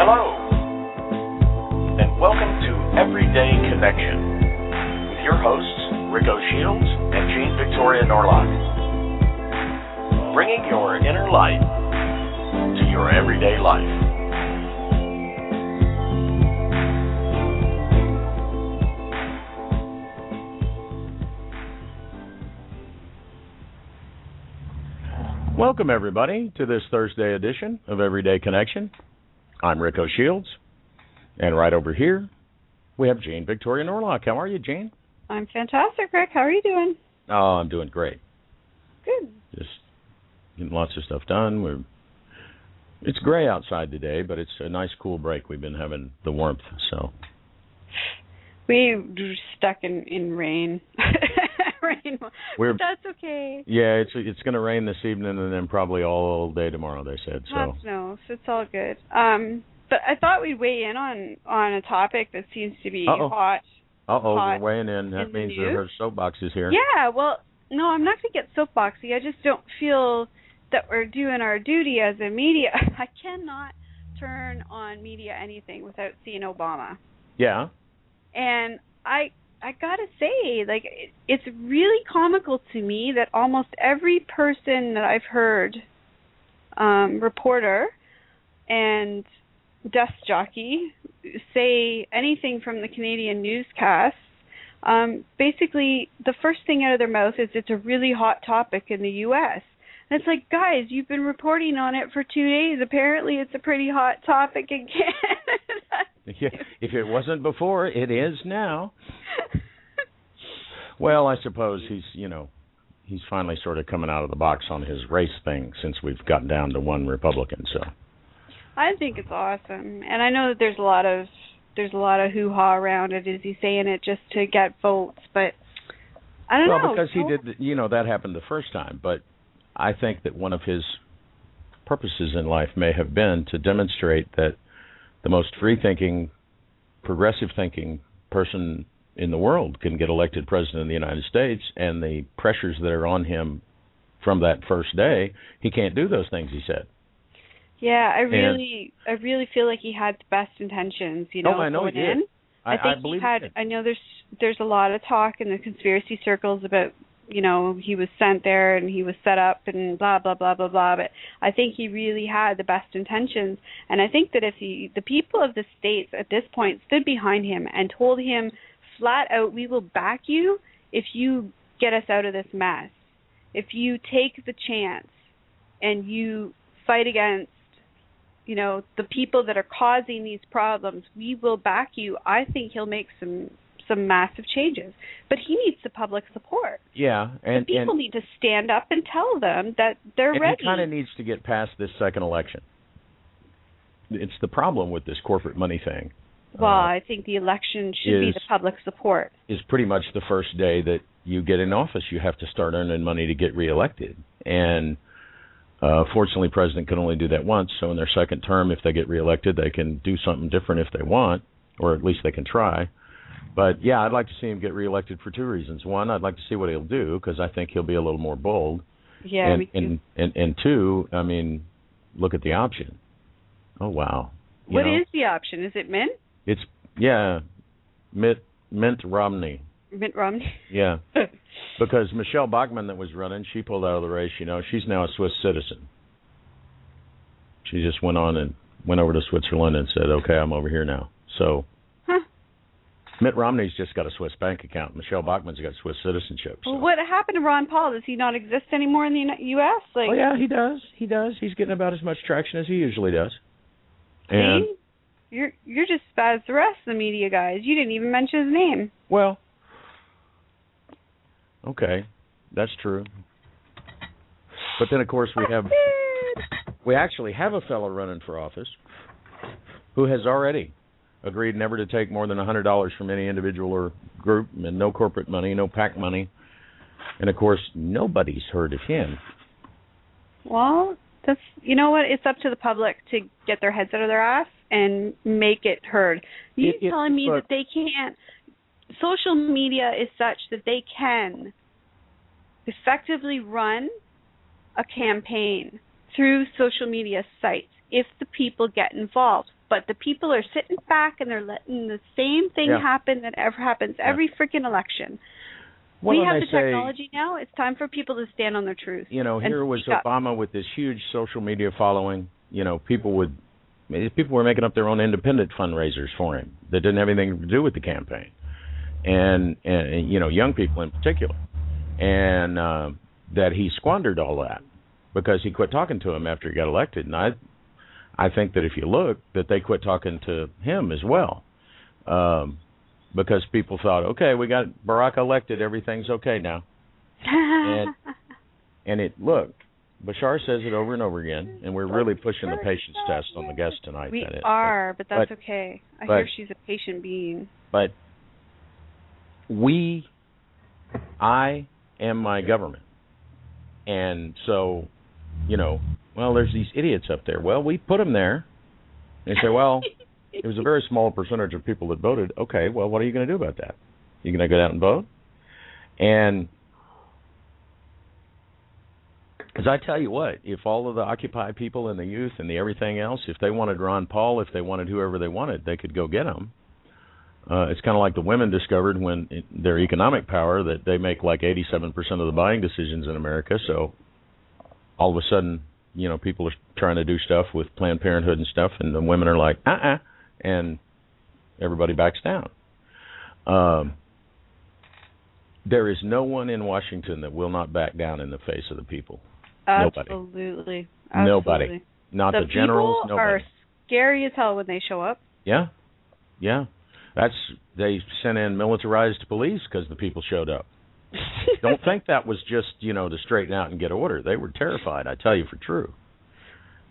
Hello, and welcome to Everyday Connection with your hosts, Rico Shields and Jean Victoria Norlock. Bringing your inner light to your everyday life. Welcome, everybody, to this Thursday edition of Everyday Connection. I'm Rico Shields, and right over here, we have Jane Victoria Norlock. How are you, Jane? I'm fantastic, Rick. How are you doing? Oh, I'm doing great. Good. Just getting lots of stuff done. We're it's gray outside today, but it's a nice cool break. We've been having the warmth, so we stuck in in rain. rain. We're, but that's okay. Yeah, it's it's going to rain this evening and then probably all day tomorrow. They said so. Hot snow, so it's all good. Um, but I thought we'd weigh in on on a topic that seems to be Uh-oh. hot. Uh oh, we're weighing in. That in means that her soapbox is here. Yeah, well, no, I'm not going to get soapboxy. I just don't feel that we're doing our duty as a media. I cannot turn on media anything without seeing Obama. Yeah. And I I gotta say, like it, it's really comical to me that almost every person that I've heard, um, reporter and desk jockey, say anything from the Canadian newscasts, um, basically the first thing out of their mouth is it's a really hot topic in the U.S. It's like, guys, you've been reporting on it for two days. Apparently, it's a pretty hot topic in Canada. Yeah, if it wasn't before, it is now. Well, I suppose he's, you know, he's finally sort of coming out of the box on his race thing since we've gotten down to one Republican. So I think it's awesome, and I know that there's a lot of there's a lot of hoo ha around it. Is he saying it just to get votes? But I don't well, know. Well, because he did, the- you know, that happened the first time. But I think that one of his purposes in life may have been to demonstrate that the most free-thinking, progressive-thinking person in the world can get elected president of the United States, and the pressures that are on him from that first day, he can't do those things. He said. Yeah, I really, I really feel like he had the best intentions. You oh, know, oh, I know he did. in. I, think I believe he had. I know there's there's a lot of talk in the conspiracy circles about you know he was sent there and he was set up and blah blah blah blah blah. But I think he really had the best intentions, and I think that if he, the people of the states at this point stood behind him and told him flat out, we will back you if you get us out of this mess. If you take the chance and you fight against you know the people that are causing these problems we will back you i think he'll make some some massive changes but he needs the public support Yeah, and the people and, need to stand up and tell them that they're and ready he kind of needs to get past this second election. It's the problem with this corporate money thing. well uh, i think the election should be the public support is pretty much the first day that you get in office, you have to start earning money to get reelected. And uh, fortunately, president can only do that once. So in their second term, if they get reelected, they can do something different if they want, or at least they can try. But yeah, I'd like to see him get reelected for two reasons. One, I'd like to see what he'll do because I think he'll be a little more bold. yeah and, and and and two, I mean, look at the option. Oh wow. You What is know, the option is it mint It's yeah, Mitt Mitt Romney. mitt romney Yeah. Because Michele Bachmann, that was running, she pulled out of the race. You know, she's now a Swiss citizen. She just went on and went over to Switzerland and said, "Okay, I'm over here now." So Mitt Romney's just got a Swiss bank account. Michele Bachmann's got Swiss citizenship. So. well, what happened to ron paul does he not exist anymore in the us like Oh yeah, he does. He does. He's getting about as much traction as he usually does. And see? you're you're just as bad as the rest of the media guys you didn't even mention his name well, okay, that's true. But then, of course, we have we actually have a fellow running for office who has already agreed never to take more than a hundred dollars from any individual or group, and no corporate money, no PAC money, and of course nobody's heard of him. Well, that's you know what? It's up to the public to get their heads out of their ass and make it heard. You It- it- telling me look- that they can't? Social media is such that they can effectively run a campaign through social media sites if the people get involved. But the people are sitting back and they're letting the same thing Yeah. happen that ever happens every freaking election. Well, we have the say, technology now. It's time for people to stand on their truth. you know, here was speak up. Obama with this huge social media following. You know, people would people were making up their own independent fundraisers for him that didn't have anything to do with the campaign, and and, and you know, young people in particular, and uh, that he squandered all that because he quit talking to him after he got elected. And I, I think that if you look, that they quit talking to him as well, um, because people thought, okay, we got Barack elected, everything's okay now. And- And it look, Bashar says it over and over again, and we're really pushing the patience test on the guest tonight. We that is. are, but that's but- okay. I but- hear she's a patient being. But we, I am my government, and so, you know, well, there's these idiots up there. Well, we put them there. They say, well, it was a very small percentage of people that voted. Okay, well, what are you going to do about that? You're going to go out and vote? And Because I tell you what, if all of the Occupy people and the youth and the everything else, if they wanted Ron Paul, if they wanted whoever they wanted, they could go get them. Uh, it's kind of like the women discovered when it, their economic power that they make like 87% of the buying decisions in America. So all of a sudden, you know, people are trying to do stuff with Planned Parenthood and stuff, and the women are like, uh-uh, and everybody backs down. Um, there is no one in Washington that will not back down in the face of the people. Nobody. Absolutely. Nobody. Not the the, generals. people Nobody. are scary as hell when they show up. Yeah, yeah. That's they sent in militarized police because the people showed up. Don't think that was just you know to straighten out and get order. They were terrified. I tell you for true.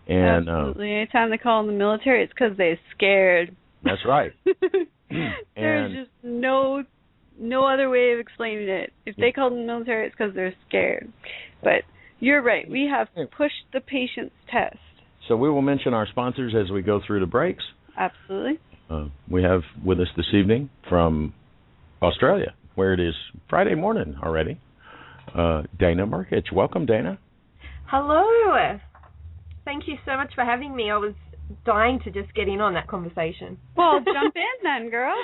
And uh, Absolutely. Anytime they call in the military, it's because they're scared. that's right. There's And- just no no other way of explaining it. If they call in the military, it's because they're scared. But you're right. We have pushed the patient's test. So we will mention our sponsors as we go through the breaks. Absolutely. Uh, we have with us this evening from Australia, where it is Friday morning already. Uh, Dana Mrkich. Welcome, Dana. Hello. Thank you so much for having me. I was dying to just get in on that conversation. Well, jump in then, girl.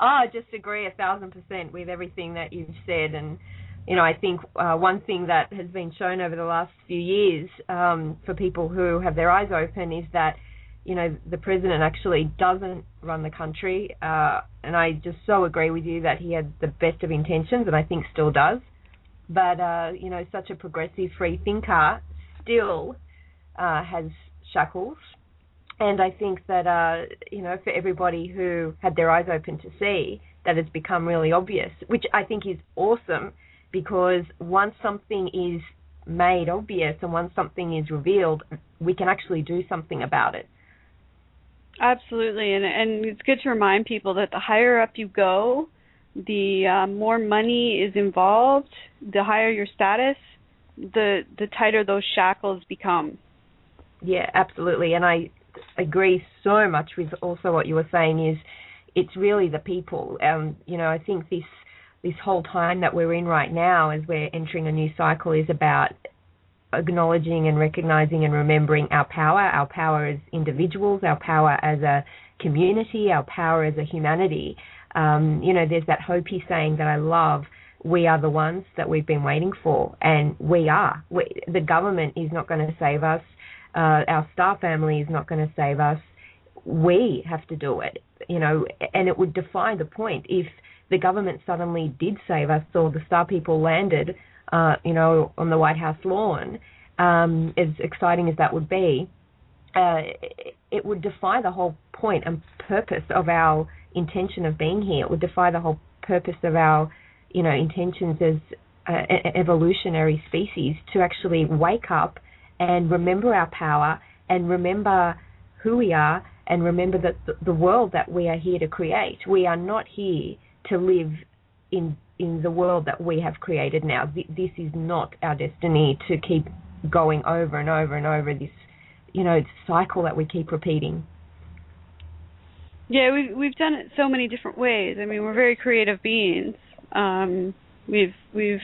I just agree a thousand percent with everything that you've said, and you know, I think uh, one thing that has been shown over the last few years um, for people who have their eyes open is that you know the president actually doesn't run the country, uh, and I just so agree with you that he had the best of intentions, and I think still does. But uh, you know, such a progressive free thinker still uh, has shackles and I think that uh, you know for everybody who had their eyes open to see that has become really obvious, which I think is awesome because once something is made obvious and once something is revealed, we can actually do something about it. Absolutely, and and it's good to remind people that the higher up you go, the uh, more money is involved, the higher your status, the the tighter those shackles become. Yeah, absolutely, and I agree so much with also what you were saying is it's really the people. Um, you know, I think this this whole time that we're in right now as we're entering a new cycle is about acknowledging and recognizing and remembering our power, our power as individuals, our power as a community, our power as a humanity. Um, you know, there's that Hopi saying that I love. We are the ones that we've been waiting for, and we are. We, the government is not going to save us. Uh, our star family is not going to save us. We have to do it, you know, and it would defy the point if the government suddenly did save us or the star people landed, uh, you know, on the White House lawn. Um, as exciting as that would be, uh, it would defy the whole point and purpose of our intention of being here. It would defy the whole purpose of our, you know, intentions as uh, evolutionary species to actually wake up and remember our power and remember who we are and remember that the world that we are here to create. We are not here to live in in the world that we have created now. This is not our destiny to keep going over and over and over this, you know, cycle that we keep repeating. Yeah, we've we've done it so many different ways. I mean, we're very creative beings. Um, we've we've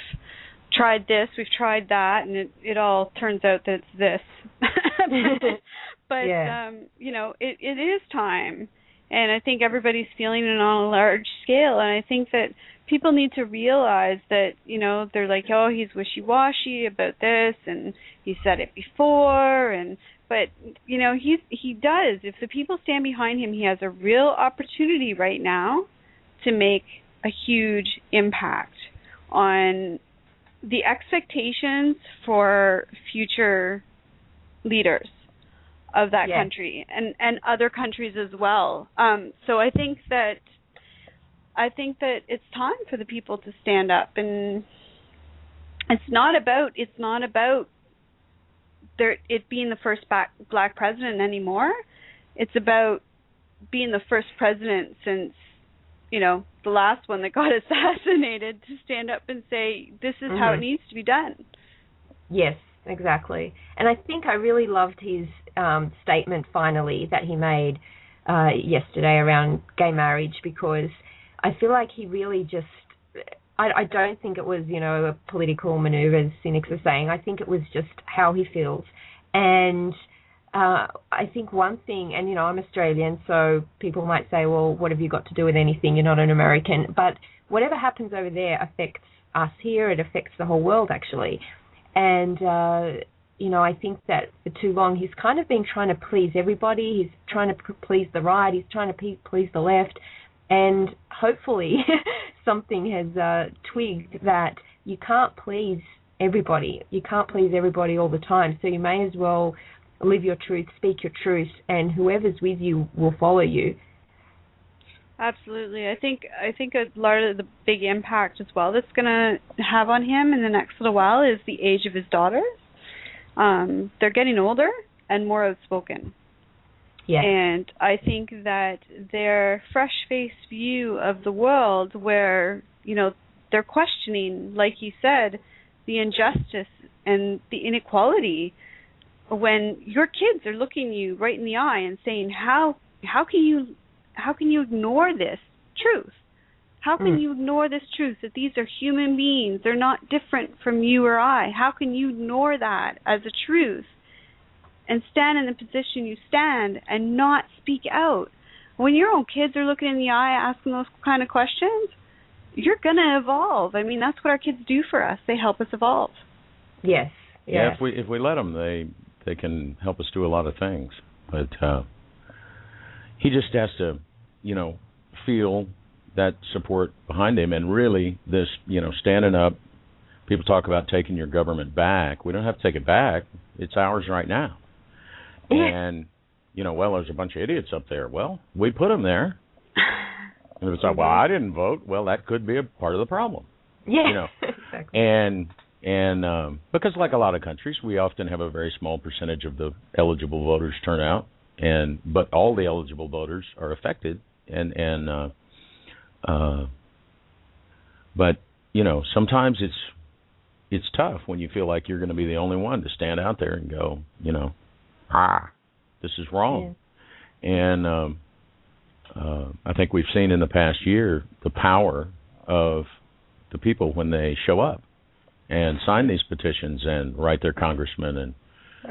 tried this, we've tried that, and it it all turns out that it's this. but yeah. um, you know, it it is time, and I think everybody's feeling it on a large scale, and I think that people need to realize that you know they're like, oh, he's wishy washy about this, and he said it before, and but you know he's he does if the people stand behind him he has a real opportunity right now to make a huge impact on the expectations for future leaders of that yes. country and and other countries as well um so i think that i think that it's time for the people to stand up and it's not about it's not about there it being the first black black president anymore. It's about being the first president since you know the last one that got assassinated to stand up and say this is mm-hmm. how it needs to be done. Yes, exactly. And I think I really loved his um, statement finally that he made uh, yesterday around gay marriage because I feel like he really just I, I don't think it was, you know, a political maneuver, as cynics are saying. I think it was just how he feels. And uh, I think one thing, and, you know, I'm Australian, so people might say, well, what have you got to do with anything? You're not an American. But whatever happens over there affects us here. It affects the whole world, actually. And, uh, you know, I think that for too long he's kind of been trying to please everybody. He's trying to please the right. He's trying to please the left and hopefully something has uh, twigged that you can't please everybody. You can't please everybody all the time. So you may as well live your truth, speak your truth, and whoever's with you will follow you. Absolutely. I think I think a lot of the big impact as well that's going to have on him in the next little while is the age of his daughters. Um, they're getting older and more outspoken. Yes. And I think that their fresh faced view of the world where, you know, they're questioning, like you said, the injustice and the inequality when your kids are looking you right in the eye and saying, How how can you how can you ignore this truth? How can mm. you ignore this truth that these are human beings? They're not different from you or I. How can you ignore that as a truth? And stand in the position you stand and not speak out. When your own kids are looking in the eye asking those kind of questions, you're going to evolve. I mean, that's what our kids do for us. They help us evolve. Yes. Yeah, yeah if we if we let them, they they can help us do a lot of things. But uh he just has to, you know, feel that support behind him and really this, you know, standing up people talk about taking your government back. We don't have to take it back. It's ours right now and you know, well, there's a bunch of idiots up there. Well, we put them there. And it's like, well, I didn't vote. Well, that could be a part of the problem. Yeah, you know, exactly. And and um, because like a lot of countries, we often have a very small percentage of the eligible voters turn out, and but all the eligible voters are affected, and and uh, uh, but you know sometimes it's it's tough when you feel like you're going to be the only one to stand out there and go, you know, ah, this is wrong. Yeah. And um, uh, I think we've seen in the past year the power of the people when they show up and sign these petitions and write their congressman and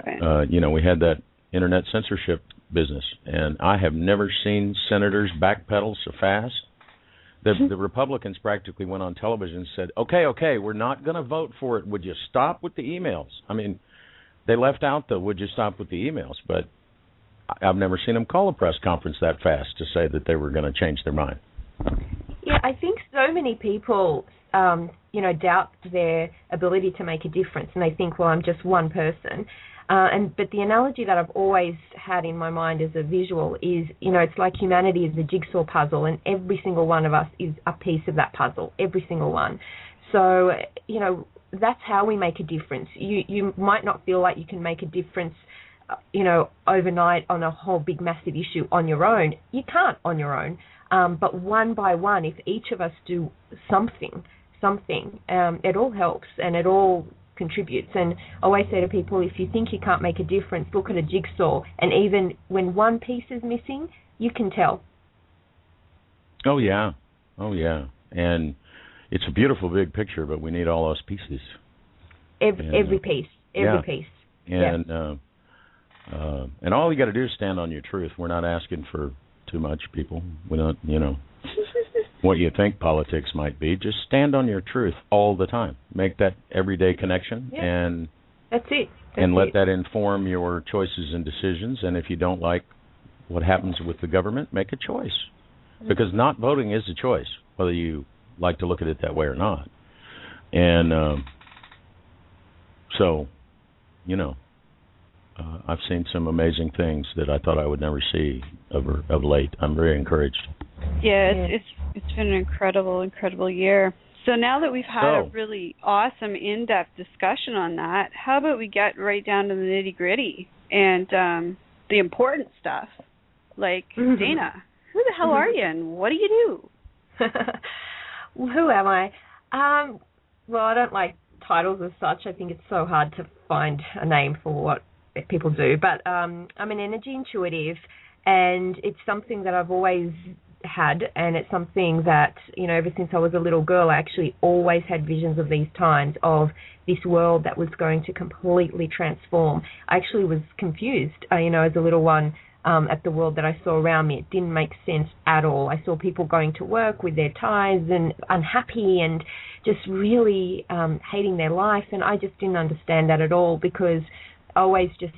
right. uh, you know we had that internet censorship business and I have never seen senators backpedal so fast. The the Republicans practically went on television and said, "Okay, okay, we're not going to vote for it. Would you stop with the emails?" I mean, they left out the "Would you stop with the emails?" But I've never seen them call a press conference that fast to say that they were going to change their mind. Yeah, I think so many people, um, you know, doubt their ability to make a difference, and they think, "Well, I'm just one person." Uh, and but the analogy that I've always had in my mind as a visual is, you know, it's like humanity is a jigsaw puzzle, and every single one of us is a piece of that puzzle, every single one. So, you know, that's how we make a difference. You you might not feel like you can make a difference, uh, you know, overnight on a whole big massive issue on your own. You can't on your own. Um, but one by one, if each of us do something, something, um, it all helps and it all contributes. And I always say to people, if you think you can't make a difference, look at a jigsaw. And even when one piece is missing, you can tell. Oh yeah, oh yeah, and it's a beautiful big picture, but we need all those pieces. Every, and, every piece, every yeah. piece. And yeah. uh, uh, and all you got to do is stand on your truth. We're not asking for too much, people. We're not, you know, what you think politics might be. Just stand on your truth all the time. Make that everyday connection, yeah. and that's it. That's and let it. that inform your choices and decisions. And if you don't like what happens with the government, make a choice, mm-hmm. because not voting is a choice, whether you like to look at it that way or not. And um, so, you know, uh, I've seen some amazing things that I thought I would never see of, of late. I'm very encouraged. Yeah, it's, it's it's been an incredible, incredible year. So now that we've had so, a really awesome in-depth discussion on that, how about we get right down to the nitty-gritty and um, the important stuff, like mm-hmm. Dana, who the hell mm-hmm. are you and what do you do? who am I? Um, well, I don't like titles as such. I think it's so hard to find a name for what people do. But um, I'm an energy intuitive, and it's something that I've always had, and it's something that you know ever since I was a little girl, I actually always had visions of these times of this world that was going to completely transform. I actually was confused, uh, you know, as a little one. Um, at the world that I saw around me, it didn't make sense at all. I saw people going to work with their ties and unhappy and just really um, hating their life, and I just didn't understand that at all because I always just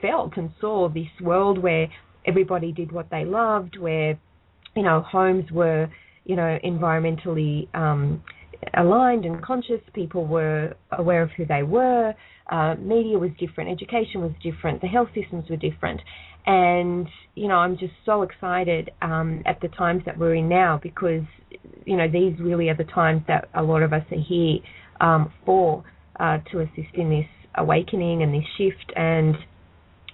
felt and saw this world where everybody did what they loved, where you know homes were you know environmentally um, aligned and conscious. People were aware of who they were. Uh, media was different. Education was different. The health systems were different. And you know, I'm just so excited um, at the times that we're in now because you know these really are the times that a lot of us are here um, for uh, to assist in this awakening and this shift. And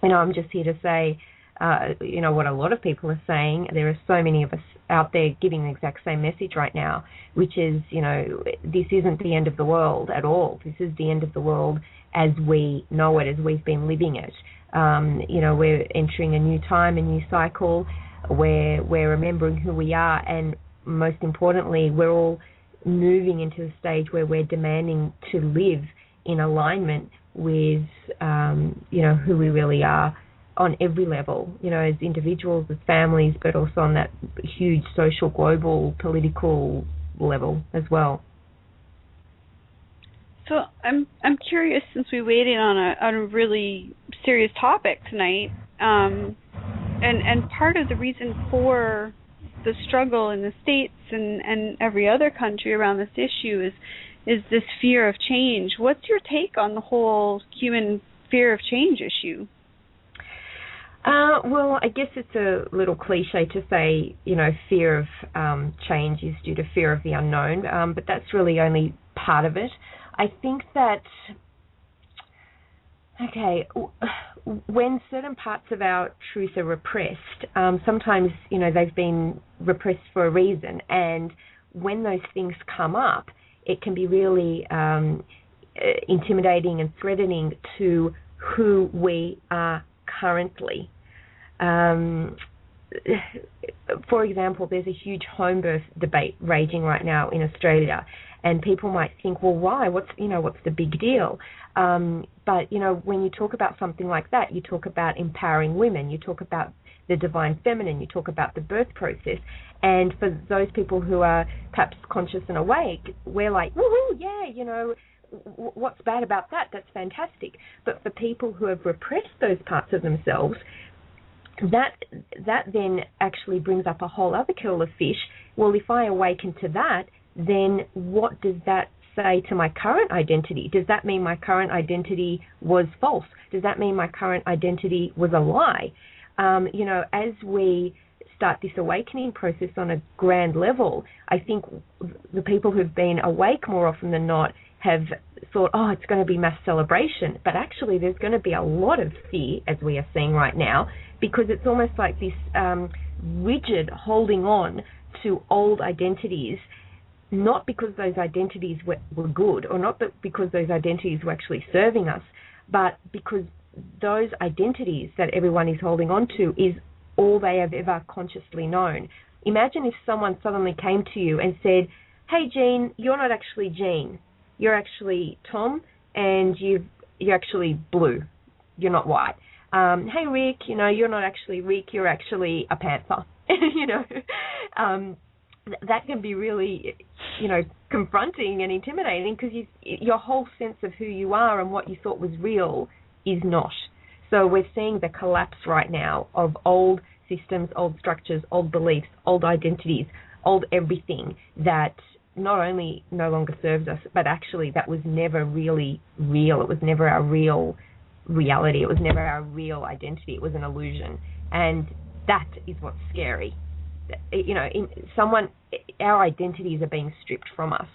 you know, I'm just here to say, uh, you know, what a lot of people are saying. There are so many of us out there giving the exact same message right now, which is, you know, this isn't the end of the world at all. This is the end of the world as we know it, as we've been living it. Um, you know, we're entering a new time, a new cycle, where we're remembering who we are, and most importantly, we're all moving into a stage where we're demanding to live in alignment with um, you know who we really are on every level, you know, as individuals, as families, but also on that huge social, global, political level as well. So I'm I'm curious since we in on a on a really serious topic tonight, um, and and part of the reason for the struggle in the states and and every other country around this issue is is this fear of change. What's your take on the whole human fear of change issue? Uh, well, I guess it's a little cliche to say, you know, fear of um, change is due to fear of the unknown, um, but that's really only part of it. I think that, okay, when certain parts of our truth are repressed, um, sometimes, you know, they've been repressed for a reason, and when those things come up, it can be really um, uh, intimidating and threatening to who we are currently. Um, for example, there's a huge home birth debate raging right now in Australia, and people might think, well, why? What's you know what's the big deal? Um, but you know when you talk about something like that, you talk about empowering women, you talk about the divine feminine, you talk about the birth process, and for those people who are perhaps conscious and awake, we're like, woohoo, yeah, you know, what's bad about that? That's fantastic. But for people who have repressed those parts of themselves, that that then actually brings up a whole other kettle of fish. Well, if I awaken to that, then what does that say to my current identity? Does that mean my current identity was false? Does that mean my current identity was a lie? Um, you know, as we start this awakening process on a grand level, I think the people who've been awake more often than not have thought, oh, it's going to be mass celebration. But actually, there's going to be a lot of fear, as we are seeing right now, because it's almost like this um, rigid holding on to old identities, not because those identities were, were good or not because those identities were actually serving us, but because those identities that everyone is holding on to is all they have ever consciously known. Imagine if someone suddenly came to you and said, Hey, Jean, you're not actually Jean. You're actually Tom, and you you're actually blue. You're not white. Um, hey, Rick, you know, you're not actually Rick. You're actually a panther. you know, um, that can be really, you know, confronting and intimidating because your whole sense of who you are and what you thought was real is not. So we're seeing the collapse right now of old systems, old structures, old beliefs, old identities, old everything that not only no longer serves us, but actually that was never really real. It was never our real reality. It was never our real identity. It was an illusion. And that is what's scary. You know, someone, our identities are being stripped from us.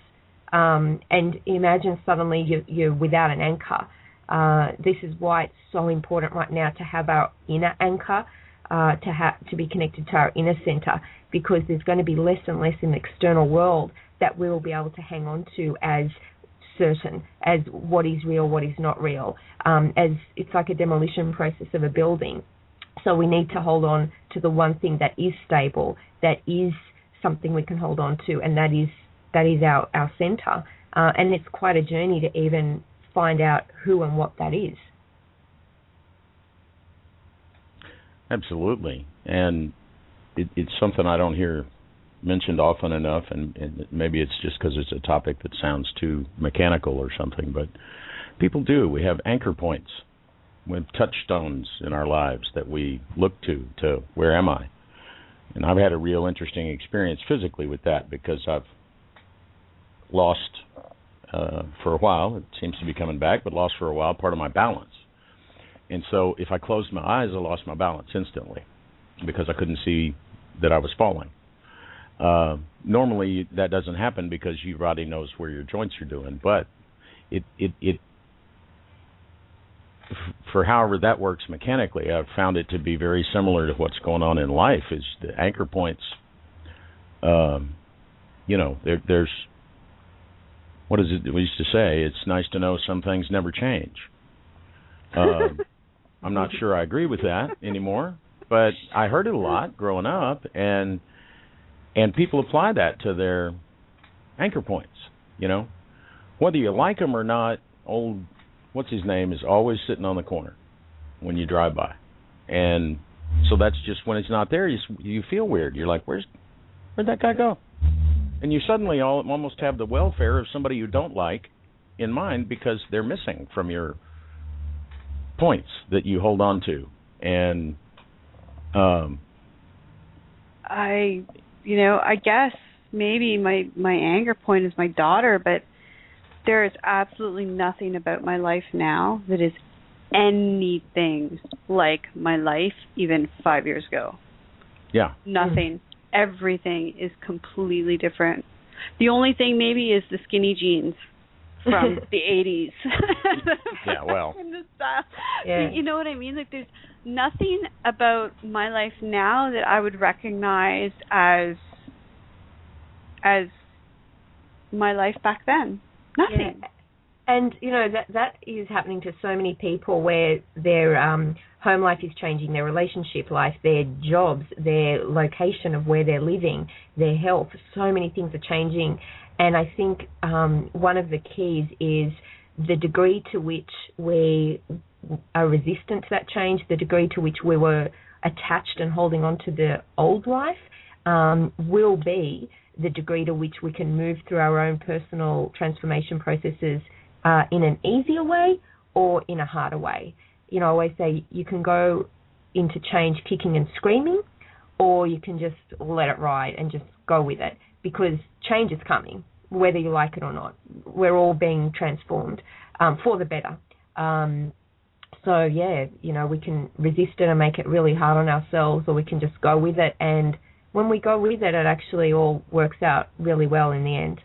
Um, and imagine suddenly you're, you're without an anchor. Uh, this is why it's so important right now to have our inner anchor, uh, to have to be connected to our inner center, because there's going to be less and less in the external world that we will be able to hang on to as certain, as what is real, what is not real. Um, as it's like a demolition process of a building. So we need to hold on to the one thing that is stable, that is something we can hold on to, and that is that is our our center. Uh, and it's quite a journey to even find out who and what that is. Absolutely, and it, it's something I don't hear mentioned often enough, and, and maybe it's just because it's a topic that sounds too mechanical or something. But people do. We have anchor points, have touchstones in our lives that we look to. To where am I? And I've had a real interesting experience physically with that because I've lost uh, for a while. It seems to be coming back, but lost for a while part of my balance. And so if I closed my eyes, I lost my balance instantly because I couldn't see that I was falling. Uh, normally that doesn't happen because your body knows where your joints are doing, but it it it for however that works mechanically, I've found it to be very similar to what's going on in life. Is the anchor points? Um, you know, there, there's what is it we used to say? It's nice to know some things never change. Um, I'm not sure I agree with that anymore, but I heard it a lot growing up, and and people apply that to their anchor points. You know, whether you like them or not, old what's his name is always sitting on the corner when you drive by, and so that's just when it's not there, you you feel weird. You're like, where's where'd that guy go? and you suddenly all, almost have the welfare of somebody you don't like in mind because they're missing from your points that you hold on to and um i you know i guess maybe my my anger point is my daughter but there is absolutely nothing about my life now that is anything like my life even 5 years ago yeah nothing everything is completely different. The only thing maybe is the skinny jeans from the 80s. yeah, well. yeah. You know what I mean? Like there's nothing about my life now that I would recognize as as my life back then. Nothing. Yeah. And you know that that is happening to so many people where their um home life is changing, their relationship life, their jobs, their location of where they're living, their health. So many things are changing. And I think um, one of the keys is the degree to which we are resistant to that change, the degree to which we were attached and holding on to the old life um, will be the degree to which we can move through our own personal transformation processes uh, in an easier way or in a harder way you know, I always say you can go into change kicking and screaming, or you can just let it ride and just go with it because change is coming, whether you like it or not. We're all being transformed um, for the better. Um, so yeah, you know, we can resist it and make it really hard on ourselves, or we can just go with it. And when we go with it, it actually all works out really well in the end.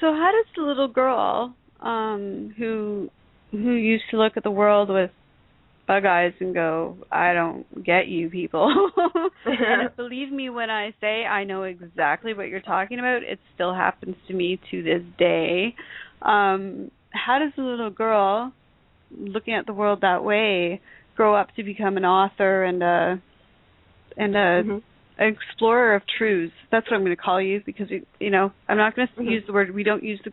So how does the little girl um who who used to look at the world with bug eyes and go, I don't get you people. and believe me when I say I know exactly what you're talking about. It still happens to me to this day. Um how does a little girl looking at the world that way grow up to become an author and a and a mm-hmm explorer of truths. That's what I'm going to call you because you know I'm not going to mm-hmm. use the word. We don't use the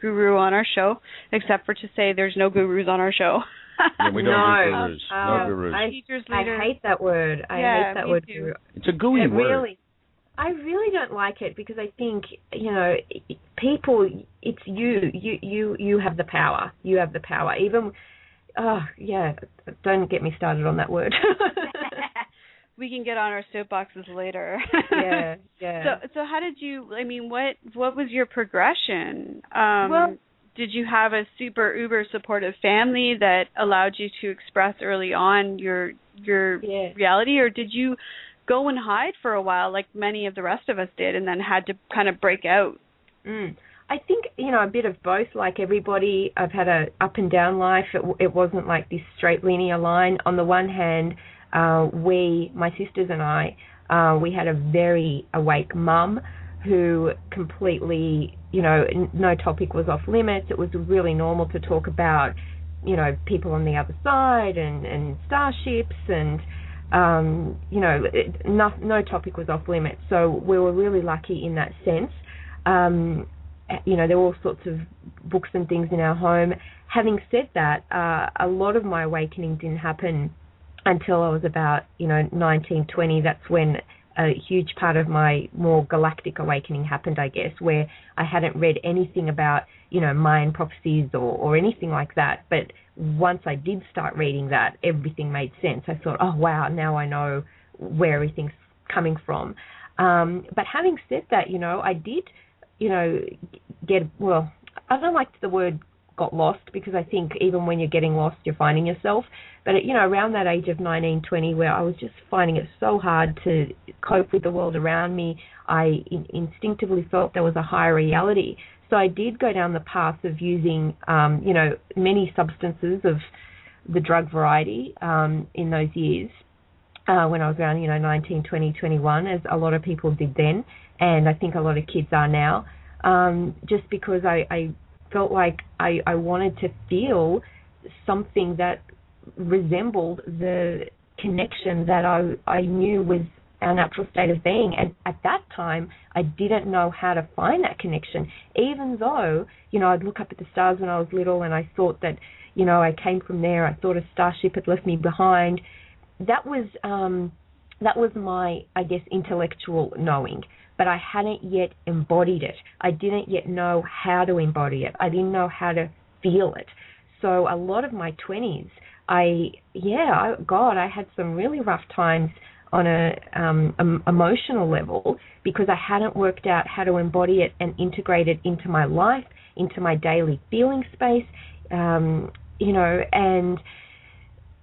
guru on our show except for to say there's no gurus on our show. yeah, we don't no, use gurus. Um, no gurus. I, Teachers, I hate that word. I yeah, hate that word. Too. It's a gooey it word. Really, I really don't like it because I think you know people. It's you. You you you have the power. You have the power. Even oh yeah. Don't get me started on that word. we can get on our soapboxes later. yeah, yeah. So, so how did you? I mean, what what was your progression? Um, well, did you have a super uber supportive family that allowed you to express early on your your yeah. reality, or did you go and hide for a while, like many of the rest of us did, and then had to kind of break out? Mm. I think you know a bit of both. Like everybody, I've had a up and down life. It, it wasn't like this straight linear line. On the one hand, uh, we, my sisters and I, uh, we had a very awake mum who completely, you know, n- no topic was off limits. It was really normal to talk about, you know, people on the other side and, and starships and, um, you know, it, no, no topic was off limits. So we were really lucky in that sense. Um, you know, there were all sorts of books and things in our home. Having said that, uh, a lot of my awakening didn't happen until I was about, you know, 19, 20. That's when a huge part of my more galactic awakening happened, I guess, where I hadn't read anything about, you know, Mayan prophecies or, or anything like that. But once I did start reading that, everything made sense. I thought, oh, wow, now I know where everything's coming from. Um, but having said that, you know, I did, you know, get, well, I don't like the word got lost because I think even when you're getting lost, you're finding yourself. But you know, around that age of 19, 20, where I was just finding it so hard to cope with the world around me, I in- instinctively felt there was a higher reality. So I did go down the path of using, um, you know, many substances of the drug variety um, in those years. Uh, when I was around, you know, 19, 20, 21, as a lot of people did then, and I think a lot of kids are now, um, just because I, I felt like I, I wanted to feel something that resembled the connection that I, I knew was our natural state of being. And at that time, I didn't know how to find that connection, even though, you know, I'd look up at the stars when I was little and I thought that, you know, I came from there. I thought a starship had left me behind. That was, um, that was my, I guess, intellectual knowing but I hadn't yet embodied it. I didn't yet know how to embody it. I didn't know how to feel it. So a lot of my 20s, I yeah, I, God, I had some really rough times on a um, emotional level because I hadn't worked out how to embody it and integrate it into my life, into my daily feeling space, um, you know, and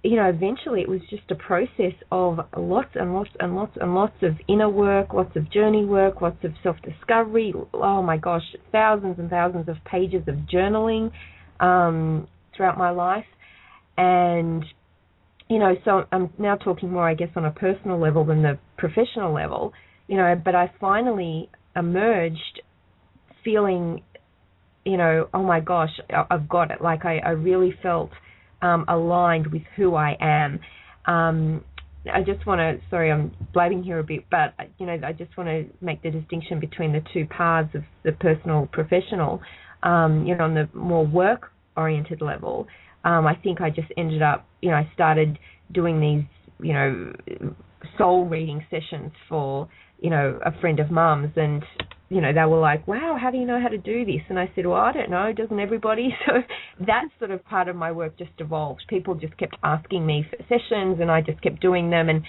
you know, eventually it was just a process of lots and lots and lots and lots of inner work, lots of journey work, lots of self discovery. Oh my gosh, thousands and thousands of pages of journaling um, throughout my life. And, you know, so I'm now talking more, I guess, on a personal level than the professional level, you know, but I finally emerged feeling, you know, oh my gosh, I've got it. Like I, I really felt um, aligned with who I am. Um, I just want to, sorry, I'm blabbing here a bit, but you know, I just want to make the distinction between the two paths of the personal professional. Um, you know, on the more work-oriented level, um, I think I just ended up, you know, I started doing these, you know, soul reading sessions for, you know, a friend of mum's, and you know, they were like, wow, how do you know how to do this? And I said, well, I don't know, doesn't everybody? So that sort of part of my work just evolved. People just kept asking me for sessions and I just kept doing them. And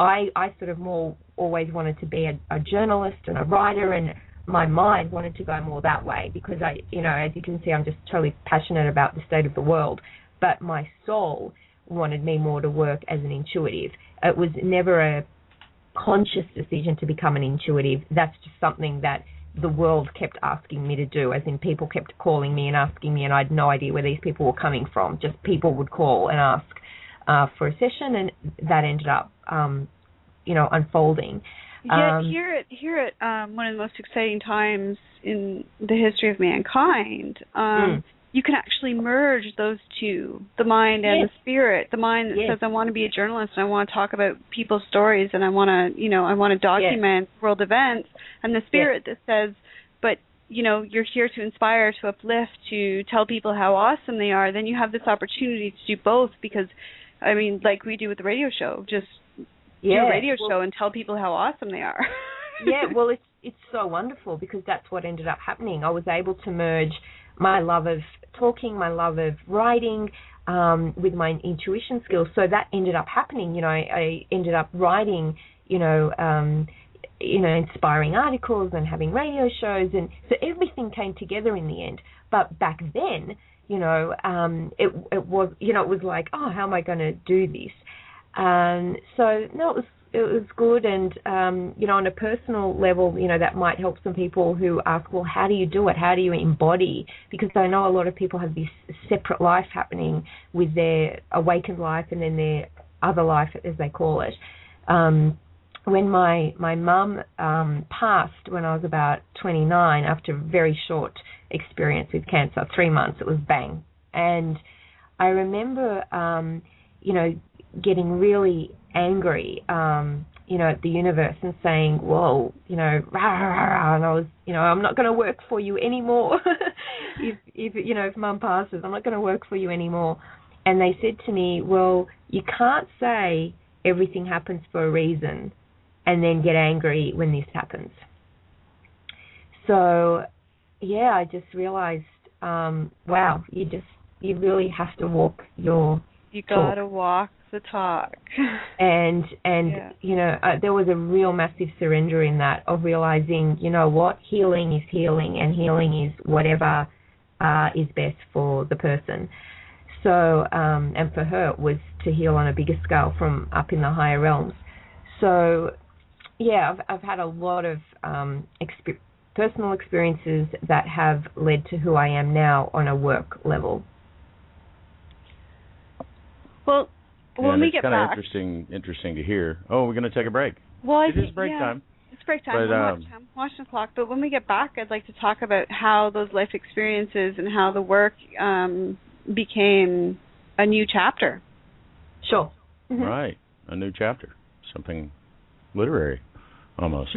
I, I sort of more always wanted to be a, a journalist and a writer and my mind wanted to go more that way because I, you know, as you can see, I'm just totally passionate about the state of the world. But my soul wanted me more to work as an intuitive. It was never a conscious decision to become an intuitive. That's just something that the world kept asking me to do, as in people kept calling me and asking me, and I had no idea where these people were coming from. Just people would call and ask uh, for a session, and that ended up, um, you know, unfolding. Yeah, Um, here at here at um, one of the most exciting times in the history of mankind, um, Mm. You can actually merge those two, the mind and Yes. the spirit. The mind that Yes. says, "I want to be a journalist and I want to talk about people's stories and I want to, you know, I want to document world events," and the spirit that says, "But you know, you're here to inspire, to uplift, to tell people how awesome they are." Then you have this opportunity to do both because, I mean, like we do with the radio show, just yeah, do a radio well, show and tell people how awesome they are. yeah, well, it's it's so wonderful because that's what ended up happening. I was able to merge my love of talking, my love of writing, um, with my intuition skills. So that ended up happening. You know, I, I ended up writing, you know, um, you know, inspiring articles and having radio shows, and so everything came together in the end. But back then, you know, um, it it was, you know, it was like, oh, how am I going to do this? Um, so no, it was it was good, and um, you know, on a personal level, you know, that might help some people who ask, well, how do you do it? How do you embody? Because I know a lot of people have this separate life happening with their awakened life and then their other life, as they call it. Um, when my my mum um, passed when I was about 29 after a very short experience with cancer, three months, it was bang, and I remember, um, you know, getting really angry, um, you know, at the universe and saying, "Whoa, you know," rah, rah, rah, and I was, you know, I'm not going to work for you anymore. if, if you know, if Mum passes, I'm not going to work for you anymore. And they said to me, "Well, you can't say everything happens for a reason, and then get angry when this happens." So, yeah, I just realized, um, wow, you just you really have to walk your you gotta walk the talk. and and Yeah. you know uh, there was a real massive surrender in that of realizing you know what healing is healing and healing is whatever uh, is best for the person so um, and for her it was to heal on a bigger scale from up in the higher realms so yeah I've I've had a lot of um, exper- personal experiences that have led to who I am now on a work level well, when and we it's get kind of back, interesting interesting to hear. Oh, we're going to take a break. well, I it is think- break yeah, time. It's break time. But, I'm um, watching, I'm watching the clock. But when we get back, I'd like to talk about how those life experiences and how the work um, became a new chapter. sure Right, a new chapter, something literary, almost.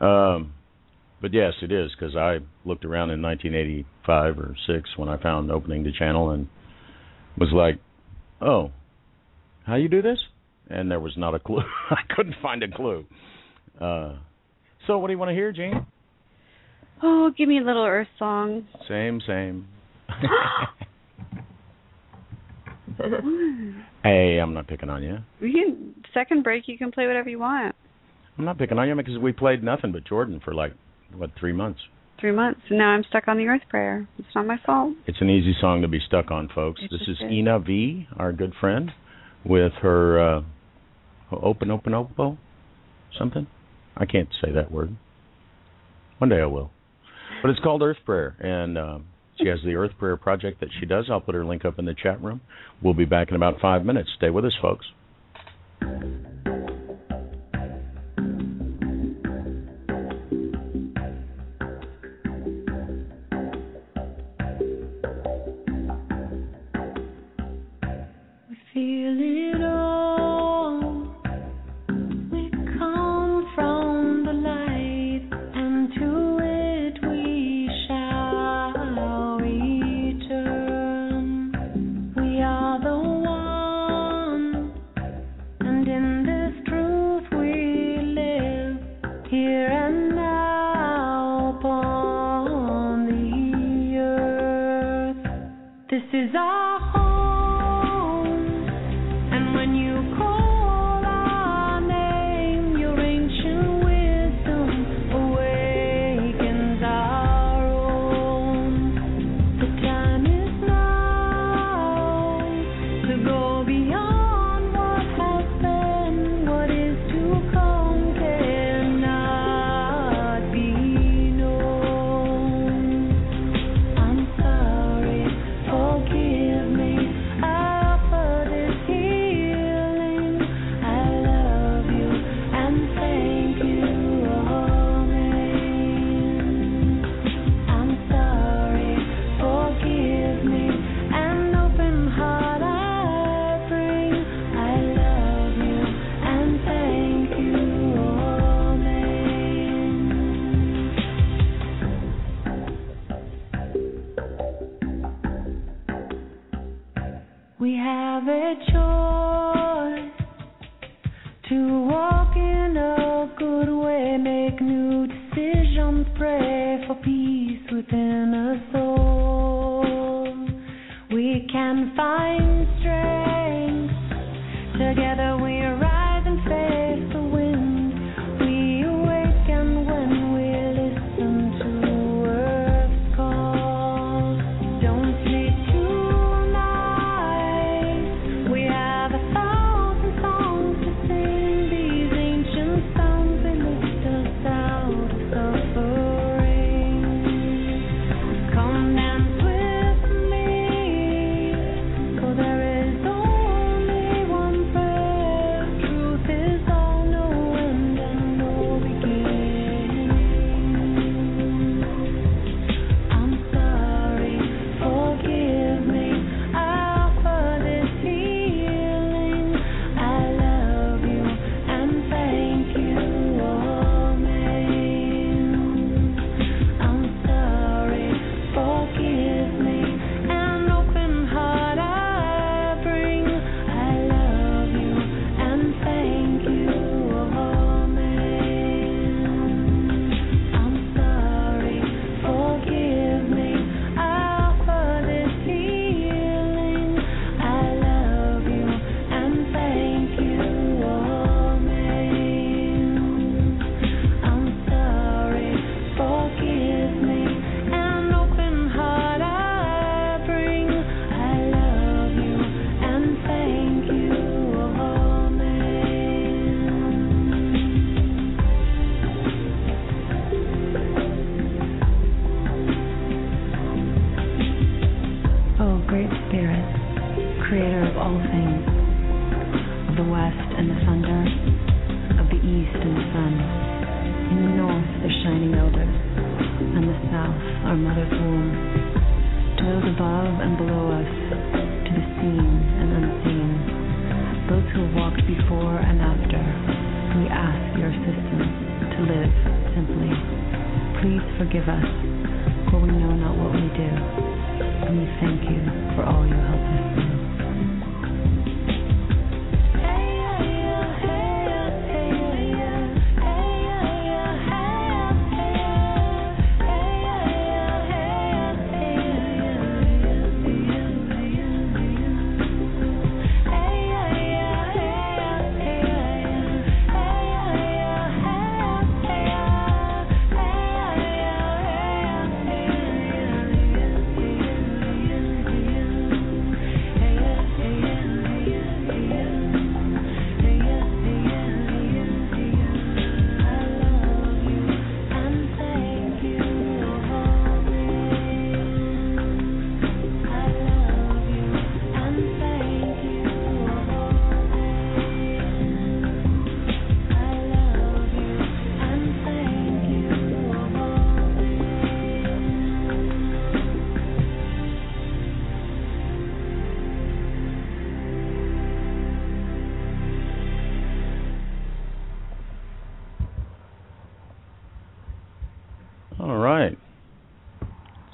um, but yes, it is because I looked around in 1985 or six when I found opening the channel and was like, "Oh, how you do this?" And there was not a clue. I couldn't find a clue. Uh, so, what do you want to hear, Gene? Oh, give me a little Earth song. Same, same. hey, I'm not picking on you. We can second break. You can play whatever you want. I'm not picking on you because we played nothing but Jordan for like what three months. Three months, and now I'm stuck on the Earth prayer. It's not my fault. It's an easy song to be stuck on, folks. It this is is. Ina V, our good friend, with her uh, open, open, something. I can't say that word. One day I will. But it's called Earth Prayer, and uh, she has the Earth Prayer project that she does. I'll put her link up in the chat room. We'll be back in about five minutes. Stay with us, folks.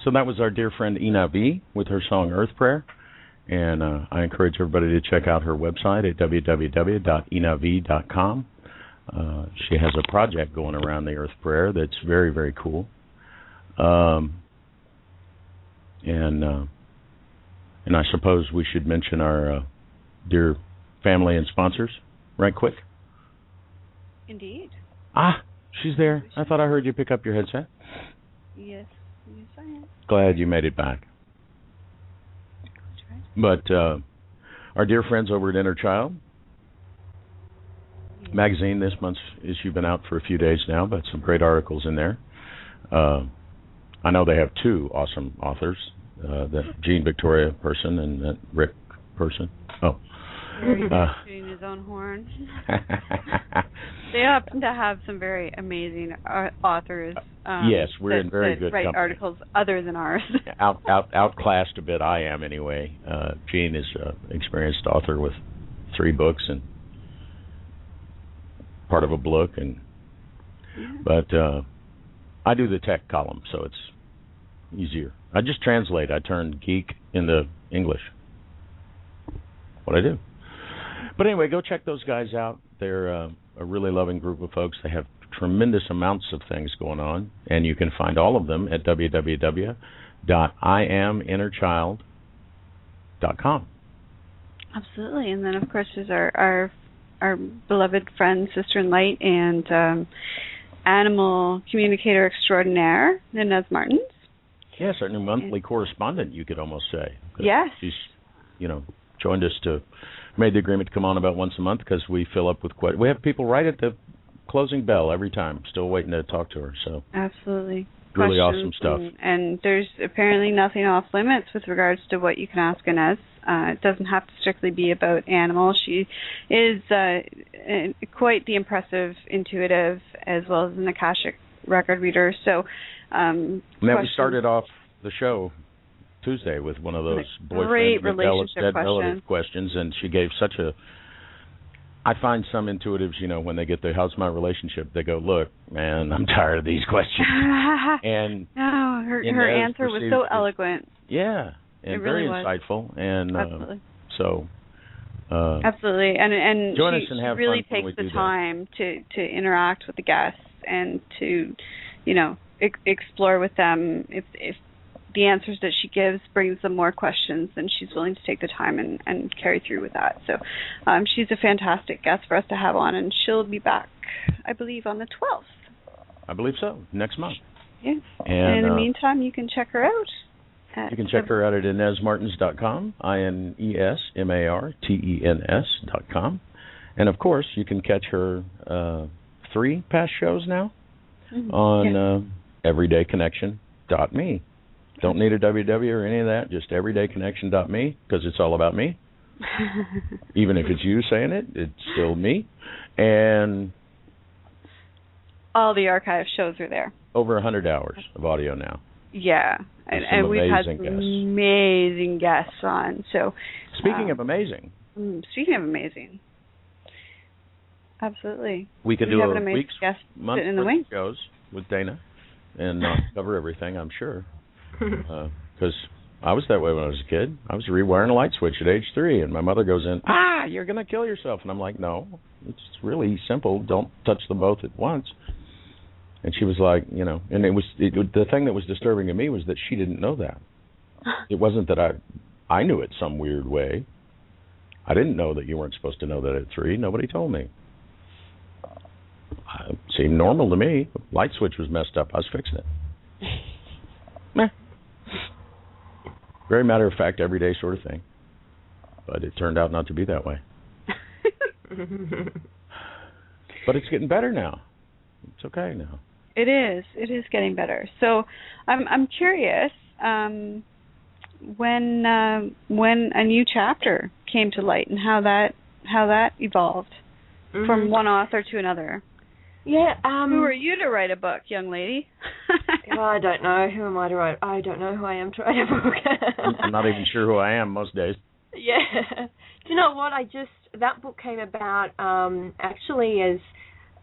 So that was our dear friend Ina V with her song Earth Prayer. And uh, I encourage everybody to check out her website at www.inav.com. Uh, she has a project going around the Earth Prayer that's very, very cool. Um, and uh, and I suppose we should mention our uh, dear family and sponsors right quick. Indeed. Ah, she's there. I thought I heard you pick up your headset. Yes. Glad you made it back. But uh, our dear friends over at Inner Child magazine, this month's issue been out for a few days now, but some great articles in there. Uh, I know they have two awesome authors, uh, that Jean Victoria person and that Rick person. Oh, Uh. His own horn. they happen to have some very amazing uh, authors. Um, Yes, we're that, in very good write company. articles other than ours. out out outclassed a bit. I am anyway. Uh, Gene is an experienced author with three books and part of a book, and but uh, I do the tech column, so it's easier. I just translate. I turn geek into English. What I do. But anyway, go check those guys out. They're uh, a really loving group of folks. They have tremendous amounts of things going on, and you can find all of them at www.iaminnerchild.com. Absolutely, and then of course there's our our our beloved friend, sister in light, and um, animal communicator extraordinaire, Ines Martens. Yes, our new monthly correspondent, you could almost say. Yes. She's, you know, joined us to made the agreement to come on about once a month because we fill up with quite. We have people right at the closing bell every time, still waiting to talk to her. So Absolutely. Really awesome stuff. And, and there's apparently nothing off limits with regards to what you can ask Ines. Uh, it doesn't have to strictly be about animals. She is uh, uh, quite the impressive, intuitive, as well as an Akashic record reader. So, um, and then we started off the show Tuesday with one of those boyfriend Great relationship development question. questions, and she gave such a. I find some intuitives, you know, when they get the how's my relationship, they go, "Look, man, I'm tired of these questions." and no, her her answer was so eloquent. yeah, and It very really was. insightful, and uh, so. Uh, Absolutely, and and Join she, us and she really takes the do that. time to to interact with the guests and to, you know, ex- explore with them. If if the answers that she gives brings them more questions, and she's willing to take the time and and carry through with that. So, um, she's a fantastic guest for us to have on, and she'll be back, I believe, on the twelfth. I believe so. Next month. Yes. And, in the uh, meantime, you can check her out. At You can check her out at inesmartens.com, I N E S M A R T E N S dot com. And of course, you can catch her uh, three past shows now Mhm. on Yes. uh, everydayconnection.me. Don't need a www or any of that, just everydayconnection.me because it's all about me. Even if it's you saying it, it's still me. And All the archive shows are there. over a 100 hours of audio now. Yeah, and, and we've had guests. amazing guests on. So, Speaking um, of amazing, mm, speaking of amazing, absolutely, we could we do have a an amazing week's guest month in the worth of wing. shows with Dana and uh, cover everything. I'm sure because I was that way when I was a kid. I was rewiring a light switch at age three, and my mother goes in, "Ah, you're gonna kill yourself," and I'm like, "No, it's really simple. Don't touch them both at once." And she was like, you know, and it was it, the thing that was disturbing to me was that she didn't know that. It wasn't that I I knew it some weird way. I didn't know that you weren't supposed to know that at three. Nobody told me. It seemed normal to me. Light switch was messed up. I was fixing it. Meh. Very matter of fact, everyday sort of thing. But it turned out not to be that way. But it's getting better now. It's okay now. It is. It is getting better. So, I'm I'm curious um, when uh, when a new chapter came to light and how that how that evolved from Mhm. one author to another. Yeah. Um, Who are you to write a book, young lady? Oh, I don't know. Who am I to write? I don't know who I am to write a book. I'm I'm not even sure who I am most days. Yeah. Do you know what? I just that book came about um actually as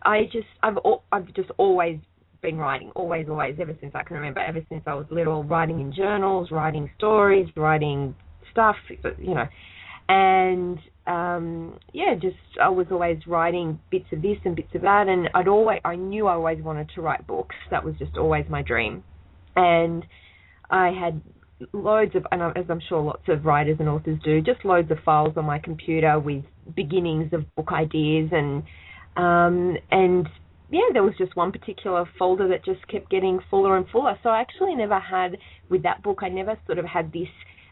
I just I've al- I've just always been writing, always, always, ever since I can remember, ever since I was little, writing in journals, writing stories, writing stuff, you know, and um yeah, just I was always writing bits of this and bits of that, and I'd always I knew I always wanted to write books. That was just always my dream, and I had loads of, and as I'm sure lots of writers and authors do, just loads of files on my computer with beginnings of book ideas and um and yeah, there was just one particular folder that just kept getting fuller and fuller. So I actually never had with that book. I never sort of had this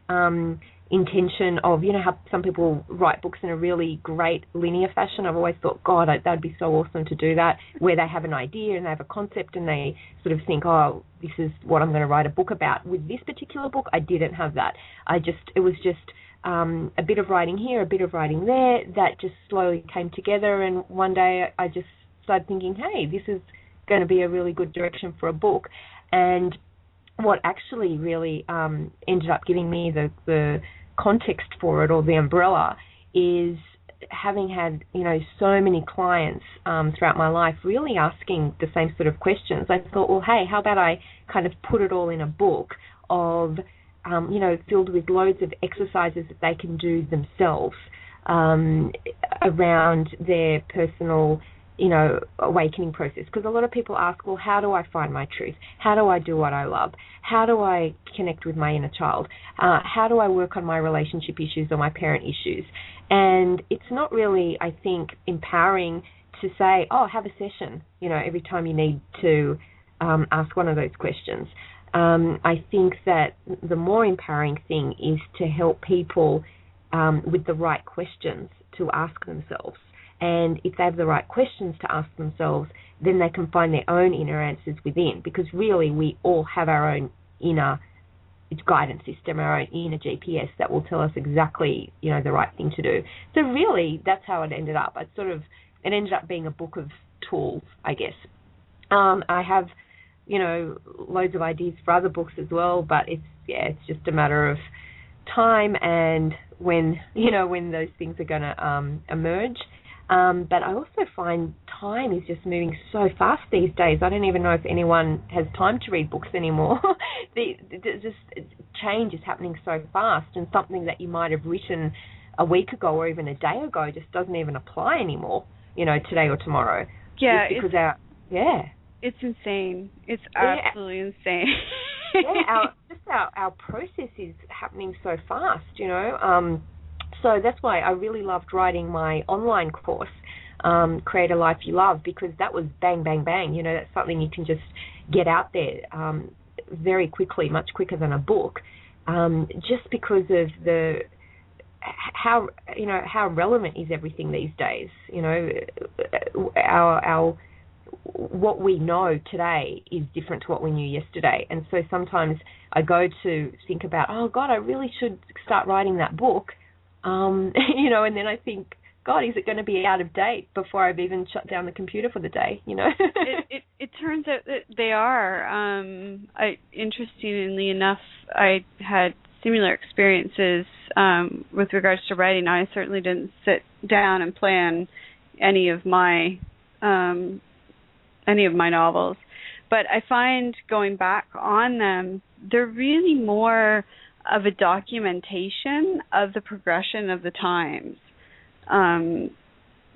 um intention of you know how some people write books in a really great linear fashion. I've always thought, God, that'd be so awesome to do that, where they have an idea and they have a concept and they sort of think, oh, this is what I'm going to write a book about. With this particular book, I didn't have that. I just it was just um, a bit of writing here, a bit of writing there. That just slowly came together, and one day I just started thinking, hey, this is going to be a really good direction for a book, and what actually really um, ended up giving me the, the context for it or the umbrella is having had you know so many clients um, throughout my life really asking the same sort of questions. I thought, well, hey, how about I kind of put it all in a book of um, you know filled with loads of exercises that they can do themselves um, around their personal you know, awakening process. Because a lot of people ask, well, how do I find my truth? How do I do what I love? How do I connect with my inner child? Uh, how do I work on my relationship issues or my parent issues? And it's not really, I think, empowering to say, oh, have a session, you know, every time you need to um, ask one of those questions. Um, I think that the more empowering thing is to help people um, with the right questions to ask themselves. And if they have the right questions to ask themselves, then they can find their own inner answers within. Because really, we all have our own inner guidance system, our own inner GPS that will tell us exactly, you know, the right thing to do. So really, that's how it ended up. I sort of, it ended up being a book of tools, I guess. Um, I have, you know, loads of ideas for other books as well, but it's yeah, it's just a matter of time and when you know when those things are going to um, emerge. Um, but I also find time is just moving so fast these days. I don't even know if anyone has time to read books anymore. the, the, just change is happening so fast, and something that you might have written a week ago or even a day ago just doesn't even apply anymore. You know, today or tomorrow. Yeah, Just because it's, our yeah it's insane. It's Yeah. absolutely insane. yeah, our just our our process is happening so fast, you know. Um, so that's why I really loved writing my online course, um, Create a Life You Love, because that was bang, bang, bang. You know, that's something you can just get out there um, very quickly, much quicker than a book, um, just because of the how you know how relevant is everything these days. You know, our our what we know today is different to what we knew yesterday. And so sometimes I go to think about, oh God, I really should start writing that book. Um, you know, and then I think, God, is it going to be out of date before I've even shut down the computer for the day? You know. it, it it turns out that they are. Um, I interestingly enough, I had similar experiences um, with regards to writing. I certainly didn't sit down and plan any of my um, any of my novels, but I find going back on them, they're really more of a documentation of the progression of the times. Um,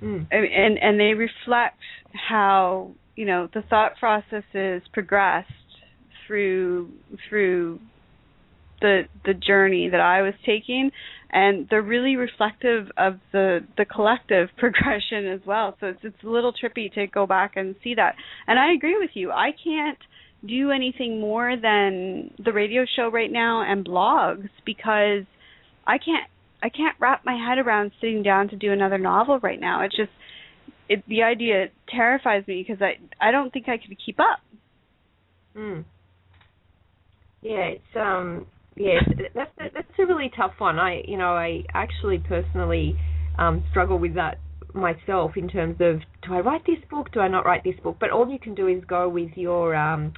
Mm. And and they reflect how you know the thought processes progressed through through the the journey that I was taking and they're really reflective of the the collective progression as well so it's it's a little trippy to go back and see that and I agree with you I can't do anything more than the radio show right now and blogs because I can't I can't wrap my head around sitting down to do another novel right now. It's just it the idea terrifies me because I I don't think I could keep up. Mm. Yeah, it's um yeah, that's that's a really tough one. I you know, I actually personally um struggle with that myself in terms of do I write this book, do I not write this book? But all you can do is go with your um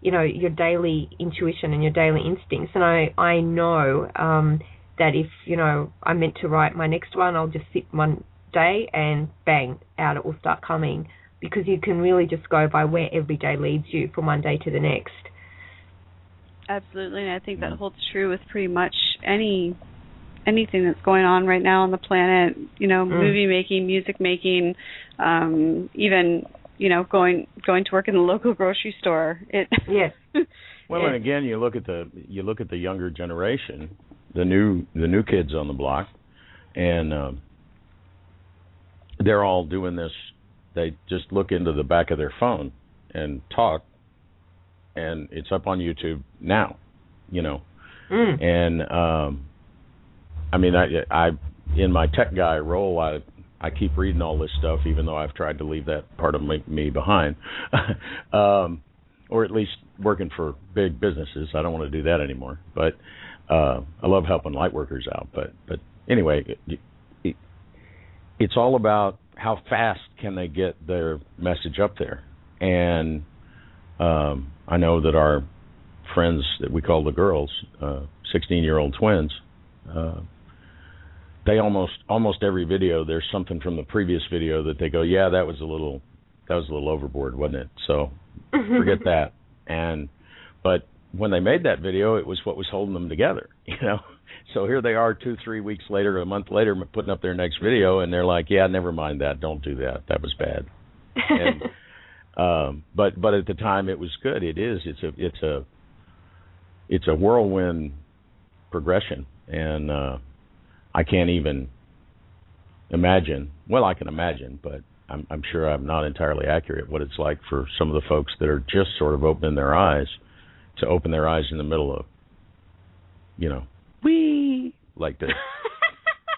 you know, your daily intuition and your daily instincts. And I I know um that if, you know, I'm meant to write my next one, I'll just sit one day and bang, out it will start coming. Because you can really just go by where every day leads you from one day to the next. Absolutely, and I think that holds true with pretty much any anything that's going on right now on the planet. You know, Mm. movie making, music making, um, even you know going going to work in the local grocery store. It Yes. Well, and again, you look at the you look at the younger generation, the new the new kids on the block, and um, they're all doing this. They just look into the back of their phone and talk, and it's up on YouTube now. You know, Mm. and um, I mean, I I in my tech guy role, I I keep reading all this stuff, even though I've tried to leave that part of me, me behind. um, or at least working for big businesses. I don't want to do that anymore. But uh, I love helping light workers out. But but anyway, it, it, it's all about how fast can they get their message up there. And um, I know that our friends that we call the girls, uh, 16 year old twins, uh, they almost almost every video there's something from the previous video that they go, yeah, that was a little that was a little overboard, wasn't it? So forget that. And but when they made that video, it was what was holding them together, you know. So here they are, two, three weeks later, a month later, putting up their next video, and they're like, "Yeah, never mind that. Don't do that. That was bad." and um but but at the time it was good it is it's a it's a it's a whirlwind progression and uh i can't even imagine. Well i can imagine but i'm i'm sure i'm not entirely accurate what it's like for some of the folks that are just sort of opening their eyes to open their eyes in the middle of you know we like this.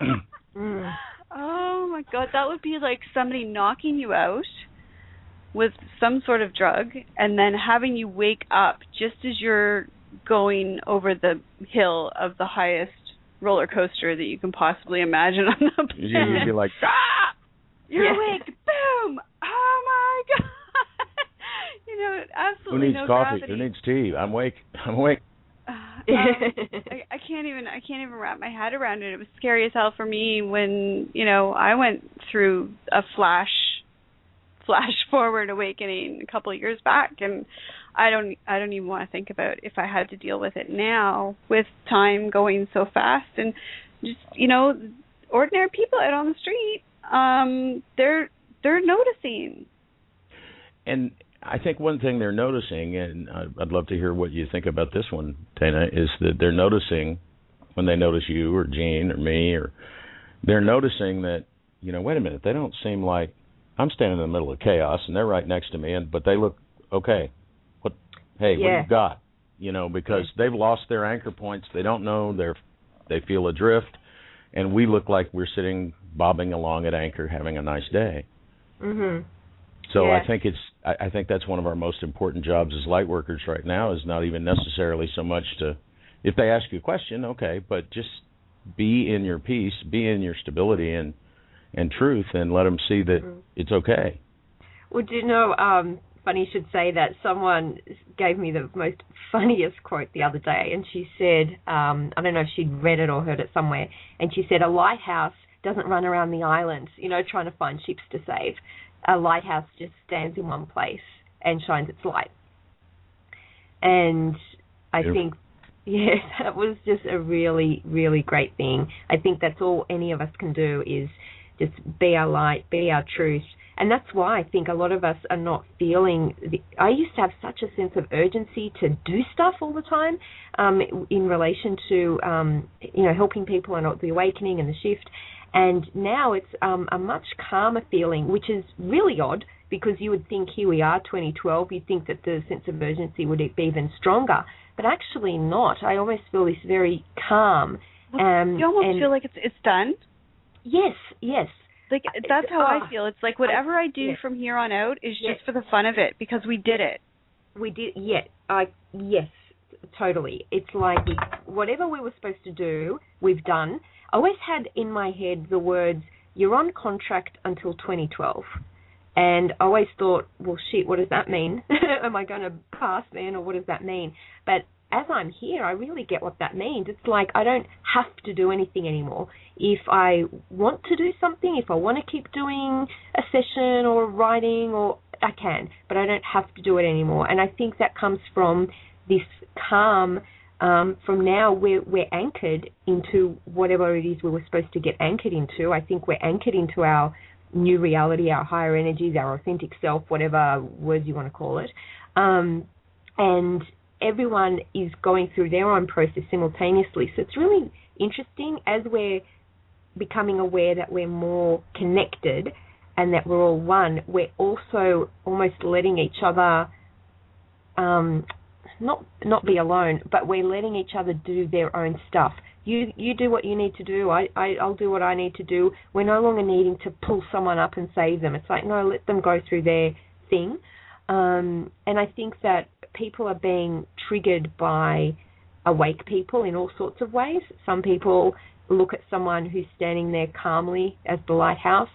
Oh my god, that would be like somebody knocking you out with some sort of drug and then having you wake up just as you're going over the hill of the highest roller coaster that you can possibly imagine on the planet. you'd be like Ah! You're Yeah. awake. Boom. Oh my god. you know, who absolutely needs no coffee gravity. who needs tea i'm awake i'm awake Uh, um, I, I can't even I can't even wrap my head around it. It was scary as hell for me when you know I went through a flash flash forward awakening a couple of years back, and I don't I don't even want to think about if I had to deal with it now with time going so fast. And just you know ordinary people out on the street um they're they're noticing. And I think one thing they're noticing, and I'd love to hear what you think about this one, Dana, is that they're noticing when they notice you or Gene or me, or they're noticing that you know, wait a minute, they don't seem like I'm standing in the middle of chaos, and they're right next to me, and but they look okay. What? Hey, what do you got? You know, because they've lost their anchor points. They don't know. They're they feel adrift, and we look like we're sitting bobbing along at anchor, having a nice day. mhm. So Yeah. I think it's I, I think that's one of our most important jobs as light workers right now is not even necessarily so much to if they ask you a question, okay, but just be in your peace, be in your stability and and truth and let them see that Mhm. it's okay. Well, do you know, um, funny you should say that someone gave me the most funniest quote the other day, and she said, um, I don't know if she'd read it or heard it somewhere, and she said, a lighthouse doesn't run around the island, you know, trying to find ships to save. A lighthouse just stands in one place and shines its light. And I think, yeah, that was just a really, really great thing. I think that's all any of us can do is just be our light, be our truth. And that's why I think a lot of us are not feeling. The, I used to have such a sense of urgency to do stuff all the time, um, in relation to um, you know helping people and the awakening and the shift. And now it's um, a much calmer feeling, which is really odd because you would think here we are, 2012, you'd think that the sense of urgency would be even stronger, but actually not. I almost feel this very calm. Um, you almost feel like it's it's done yes, yes, like that's how Ah, I feel. It's like whatever I, do yeah. from here on out is Yes. just for the fun of it because we did it. we did. Yeah, I yes, totally. It's like we, whatever we were supposed to do, we've done. I always had in my head the words "You're on contract until 2012." And I always thought, well, shit, what does that mean? Am I going to pass then, or what does that mean? But as I'm here, I really get what that means. It's like I don't have to do anything anymore. If I want to do something, if I want to keep doing a session or writing, or I can, but I don't have to do it anymore. And I think that comes from this calm. Um, from now, we're we're anchored into whatever it is we were supposed to get anchored into. I think we're anchored into our new reality, our higher energies, our authentic self, whatever words you want to call it. Um, and everyone is going through their own process simultaneously. So it's really interesting as we're becoming aware that we're more connected and that we're all one, we're also almost letting each other um, not not be alone, but we're letting each other do their own stuff. You you do what you need to do. I, I I'll do what I need to do. We're no longer needing to pull someone up and save them. It's like no, let them go through their thing. Um, and I think that people are being triggered by awake people in all sorts of ways. Some people look at someone who's standing there calmly as the lighthouse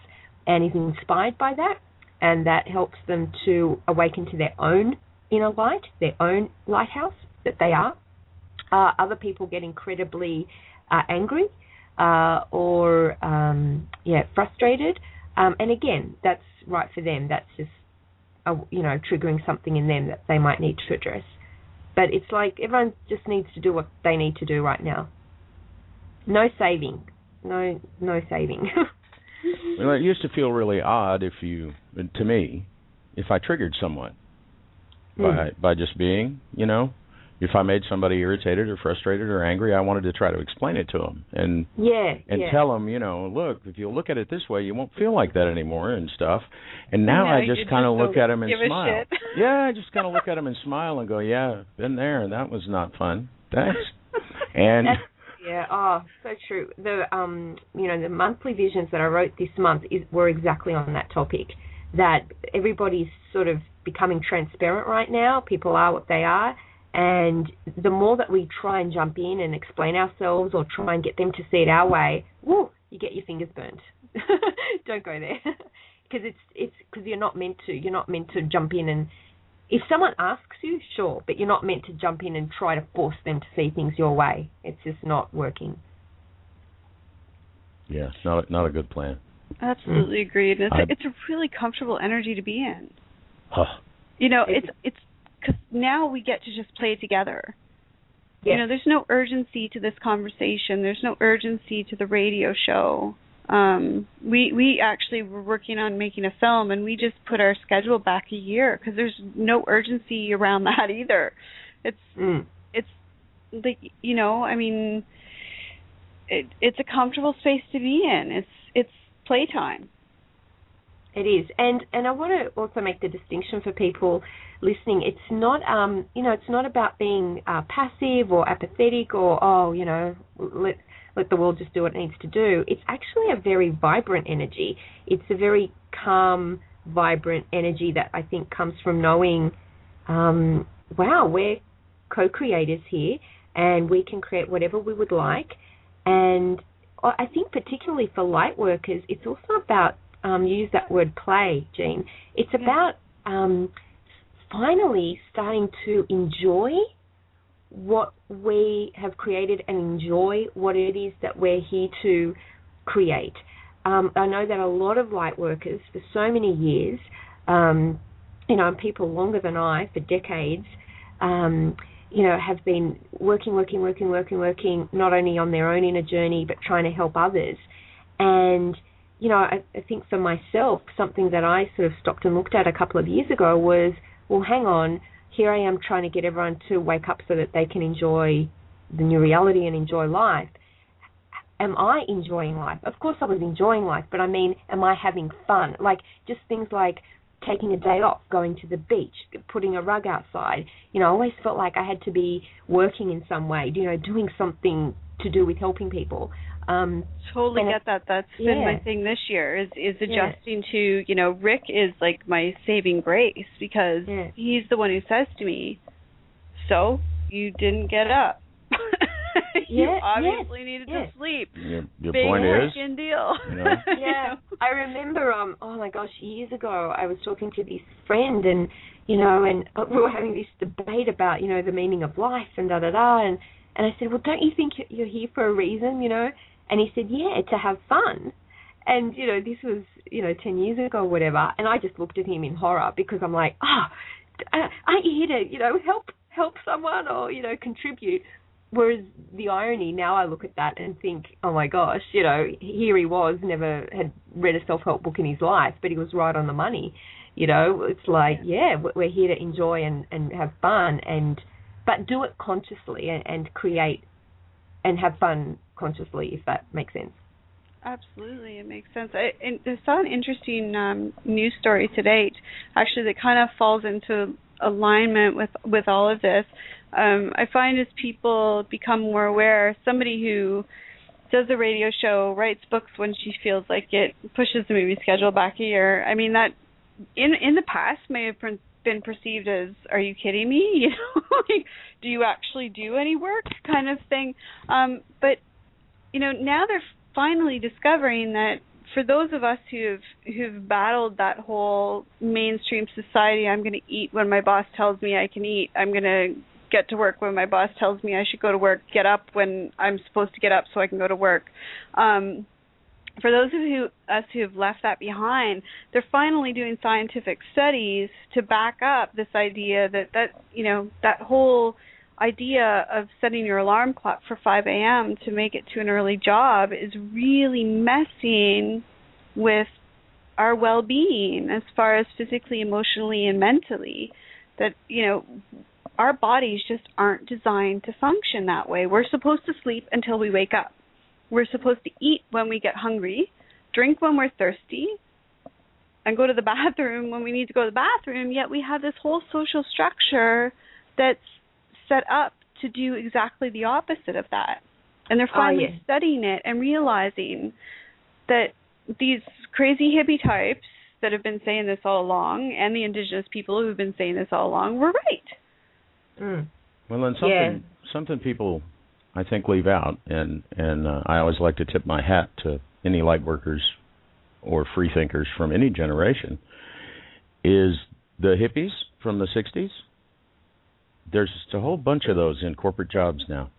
and is inspired by that, and that helps them to awaken to their own inner light, their own lighthouse that they are. Uh, other people get incredibly uh, angry uh, or um, yeah frustrated, um, and again, that's right for them. That's just you know triggering something in them that they might need to address. But it's like everyone just needs to do what they need to do right now. No saving, no no saving. Well, it used to feel really odd if you, to me, if I triggered someone Mm. by by just being, you know, if I made somebody irritated or frustrated or angry, I wanted to try to explain it to them and Yeah. and yeah. tell them, you know, look, if you look at it this way, you won't feel like that anymore and stuff. And now No, I just kind of look at them and smile. yeah, I just kind of look at them and smile and go, yeah, been there. and That was not fun. Thanks. And That's- yeah, oh, so true. The um, you know, the monthly visions that I wrote this month is were exactly on that topic. That everybody's sort of becoming transparent right now. People are what they are, and the more that we try and jump in and explain ourselves or try and get them to see it our way, woo, you get your fingers burnt. Don't go there because it's it's because you're not meant to. You're not meant to jump in and if someone asks you, sure, but you're not meant to jump in and try to force them to see things your way. It's just not working. yeah, it's not a, not a good plan. Absolutely mm. agreed. It's I- a, it's a really comfortable energy to be in. Huh. You know, it's it's because now we get to just play together. You know, there's no urgency to this conversation. There's no urgency to the radio show. Um, we we actually were working on making a film, and we just put our schedule back a year because there's no urgency around that either. It's Mm. it's like you know, I mean, it it's a comfortable space to be in. It's it's playtime. It is, and and I want to also make the distinction for people listening. It's not, um, you know, it's not about being uh, passive or apathetic or oh, you know, let let the world just do what it needs to do. It's actually a very vibrant energy. It's a very calm, vibrant energy that I think comes from knowing, um, wow, we're co-creators here, and we can create whatever we would like. And I I think particularly for light workers, it's also about um, you use that word play, Jean. It's about um, finally starting to enjoy what we have created and enjoy what it is that we're here to create. Um, I know that a lot of light workers for so many years, um, you know, and people longer than I for decades, um, you know, have been working, working, working, working, working, not only on their own inner journey, but trying to help others. And, you know, I, I think for myself, something that I sort of stopped and looked at a couple of years ago was, well, hang on, here I am trying to get everyone to wake up so that they can enjoy the new reality and enjoy life. Am I enjoying life? Of course, I was enjoying life, but I mean, am I having fun? Like just things like taking a day off, going to the beach, putting a rug outside. You know, I always felt like I had to be working in some way. You know, doing something to do with helping people. Um, Totally get that. That's been my thing this year is is Yeah. adjusting to you know Rick is like my saving grace because Yeah. he's the one who says to me, "So you didn't get up. you Yeah, obviously needed yes. to sleep. Your, your Big point is, deal. you know? Yeah. I remember. Um, oh my gosh, years ago, I was talking to this friend, and you know, and uh, we were having this debate about you know the meaning of life and da da da, and and I said, well, don't you think you're here for a reason, you know? And he said, yeah, to have fun. And you know, this was you know ten years ago, or whatever. And I just looked at him in horror because I'm like, ah, oh, aren't you here to you know help help someone or you know contribute? Whereas the irony now, I look at that and think, oh my gosh, you know, here he was, never had read a self-help book in his life, but he was right on the money. You know, it's like, yeah, we're here to enjoy and and have fun, and but do it consciously and, and create and have fun consciously, if that makes sense. Absolutely, it makes sense. I, I saw an interesting um, news story today, actually, that kind of falls into alignment with with all of this. Um, I find as people become more aware, somebody who does a radio show, writes books when she feels like it, pushes the movie schedule back a year. I mean that in in the past may have been perceived as are you kidding me you know like do you actually do any work kind of thing um but you know now they're finally discovering that for those of us who've who've battled that whole mainstream society i'm going to eat when my boss tells me i can eat. I'm going to get to work when my boss tells me i should go to work. Get up when i'm supposed to get up so i can go to work. Um for those of who, us who have left that behind, they're finally doing scientific studies to back up this idea that that you know that whole idea of setting your alarm clock for 5 a.m. to make it to an early job is really messing with our well-being as far as physically, emotionally, and mentally. That you know, our bodies just aren't designed to function that way. We're supposed to sleep until we wake up. We're supposed to eat when we get hungry, drink when we're thirsty, and go to the bathroom when we need to go to the bathroom. Yet we have this whole social structure that's set up to do exactly the opposite of that. And they're Oh, finally yeah. studying it and realizing that these crazy hippie types that have been saying this all along and the indigenous people who've been saying this all along were right. Mm. Well, then something Yeah. something people I think leave out, and and uh, I always like to tip my hat to any light workers or free thinkers from any generation, is the hippies from the '60s. There's just a whole bunch of those in corporate jobs now,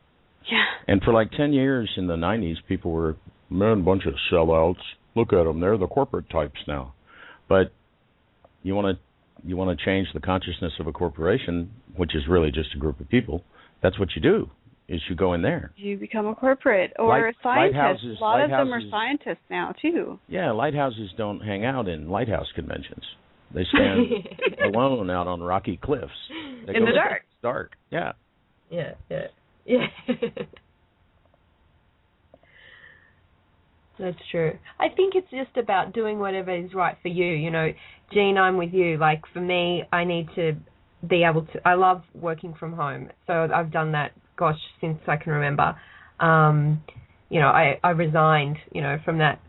Yeah. and for like ten years in the '90s, people were man, bunch of sellouts. Look at them; they're the corporate types now. But you want to you want to change the consciousness of a corporation, which is really just a group of people. That's what you do. Is you go in there. You become a corporate or Light- a scientist. a lot of them are scientists now too. Yeah, lighthouses don't hang out in lighthouse conventions. They stand alone out on rocky cliffs. They In the dark. It's dark. Yeah. Yeah, yeah, yeah. That's true. I think it's just about doing whatever is right for you. You know, Gene, I'm with you. Like for me, I need to be able to. I love working from home, so I've done that. Gosh, since I can remember. Um, you know, I I resigned. You know, from that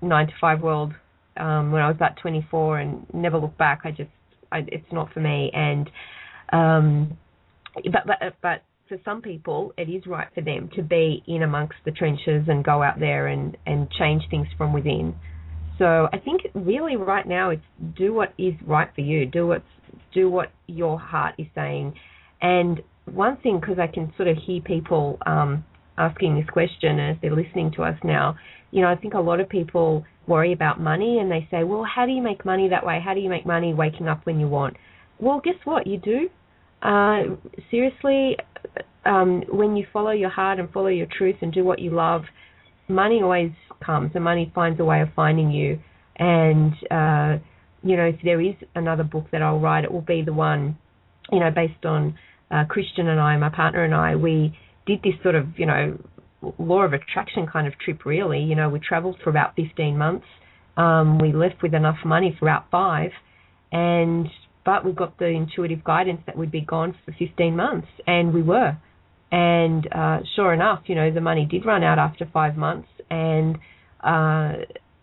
nine to five world um, when I was about 24 and never looked back. I just, I, it's not for me. And um, but but but for some people, it is right for them to be in amongst the trenches and go out there and and change things from within. So I think really right now it's do what is right for you. Do what do what your heart is saying. And one thing, because I can sort of hear people um, asking this question as they're listening to us now, you know, I think a lot of people worry about money and they say, well, how do you make money that way? How do you make money waking up when you want? Well, guess what? You do. Uh, seriously, um, when you follow your heart and follow your truth and do what you love, money always comes and money finds a way of finding you. And, uh, you know, if there is another book that I'll write, it will be the one, you know, based on uh, Christian and I, my partner and I, we did this sort of, you know, law of attraction kind of trip, really. You know, we traveled for about 15 months. Um, we left with enough money for about five. And, but we got the intuitive guidance that we'd be gone for 15 months. And we were. And uh, sure enough, you know, the money did run out after five months. And uh,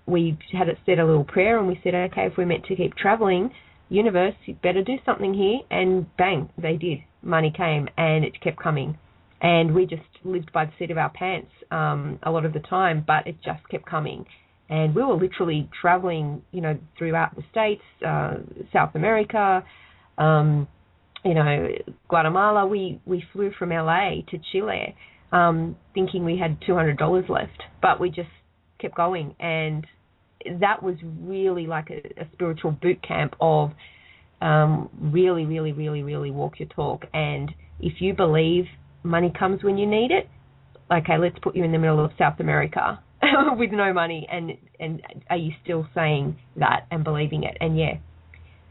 we had it said a little prayer and we said, okay, if we're meant to keep traveling, universe, you better do something here. And bang, they did. Money came and it kept coming. And we just lived by the seat of our pants um, a lot of the time, but it just kept coming. And we were literally traveling, you know, throughout the states, uh, South America, um, you know, Guatemala. We we flew from LA to Chile, um, thinking we had two hundred dollars left, but we just kept going, and that was really like a, a spiritual boot camp of um, really, really, really, really walk your talk. And if you believe money comes when you need it, okay, let's put you in the middle of South America with no money, and and are you still saying that and believing it? And yeah,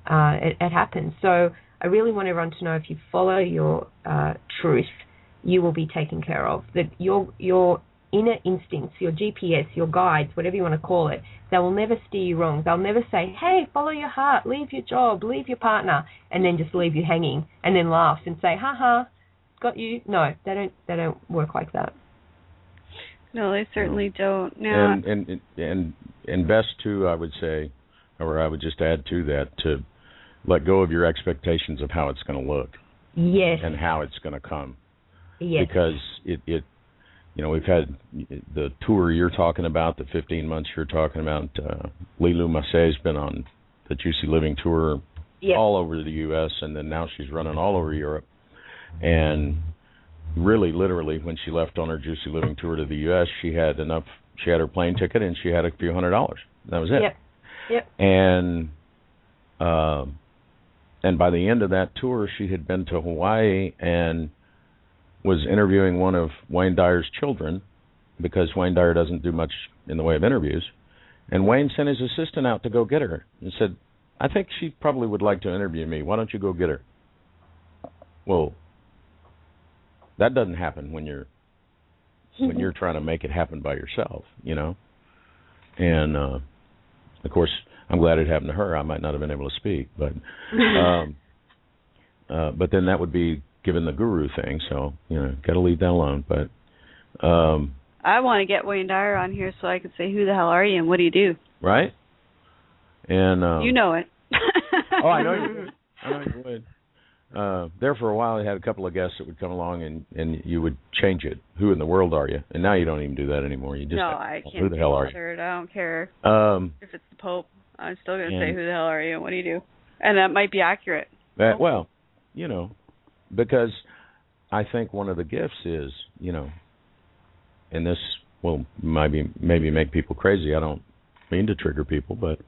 uh, it, it happens. So I really want everyone to know if you follow your uh, truth, you will be taken care of. That your your inner instincts, your GPS, your guides, whatever you want to call it, they will never steer you wrong. They'll never say, "Hey, follow your heart, leave your job, leave your partner," and then just leave you hanging and then laugh and say, "Ha ha, got you." No, they don't. They don't work like that. No, they certainly don't. Now, And and and and best too, I would say, or I would just add to that to let go of your expectations of how it's going to look Yes. and how it's going to come. yes. because it it you know we've had the tour you're talking about the 15 months you're talking about uh Lilu Massey's been on the Juicy Living tour Yep. all over the US and then now she's running all over Europe and really literally when she left on her Juicy Living tour to the US she had enough she had her plane ticket and she had a few hundred dollars that was it Yep. Yep. and um and by the end of that tour she had been to Hawaii and was interviewing one of Wayne Dyer's children because Wayne Dyer doesn't do much in the way of interviews And Wayne sent his assistant out to go get her and said, "I think she probably would like to interview me. Why don't you go get her?" Well, that doesn't happen when you're when you're trying to make it happen by yourself, you know. And uh of course, I'm glad it happened to her. I might not have been able to speak, but um uh but then that would be given the guru thing, so, you know, got to leave that alone, but um I want to get Wayne Dyer on here so I can say, "Who the hell are you and what do you do?" right? And um you know it. Oh, I know you. I know you would. Uh, there for a while, they had a couple of guests that would come along, and and you would change it. Who in the world are you? And now you don't even do that anymore. You just no, have- I can't. Who the hell are you? I don't care Um, if it's the Pope. I'm still gonna say, "Who the hell are you and what do you do?" And that might be accurate. that, well, you know, because I think one of the gifts is, you know, and this will maybe maybe make people crazy. I don't mean to trigger people, but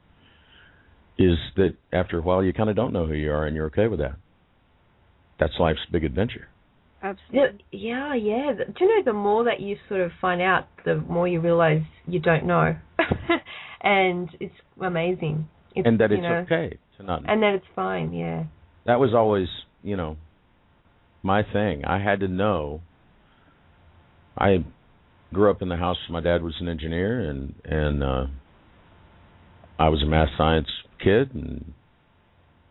is that after a while you kind of don't know who you are, and you're okay with that. That's life's big adventure. Absolutely. Yeah, yeah, yeah. Do you know the more that you sort of find out, the more you realize you don't know, and it's amazing. It's, and that it's know, okay to not know. and that it's fine. Yeah. that was always, you know, my thing. I had to know. I grew up in the house. My dad was an engineer, and and uh, I was a math science kid, and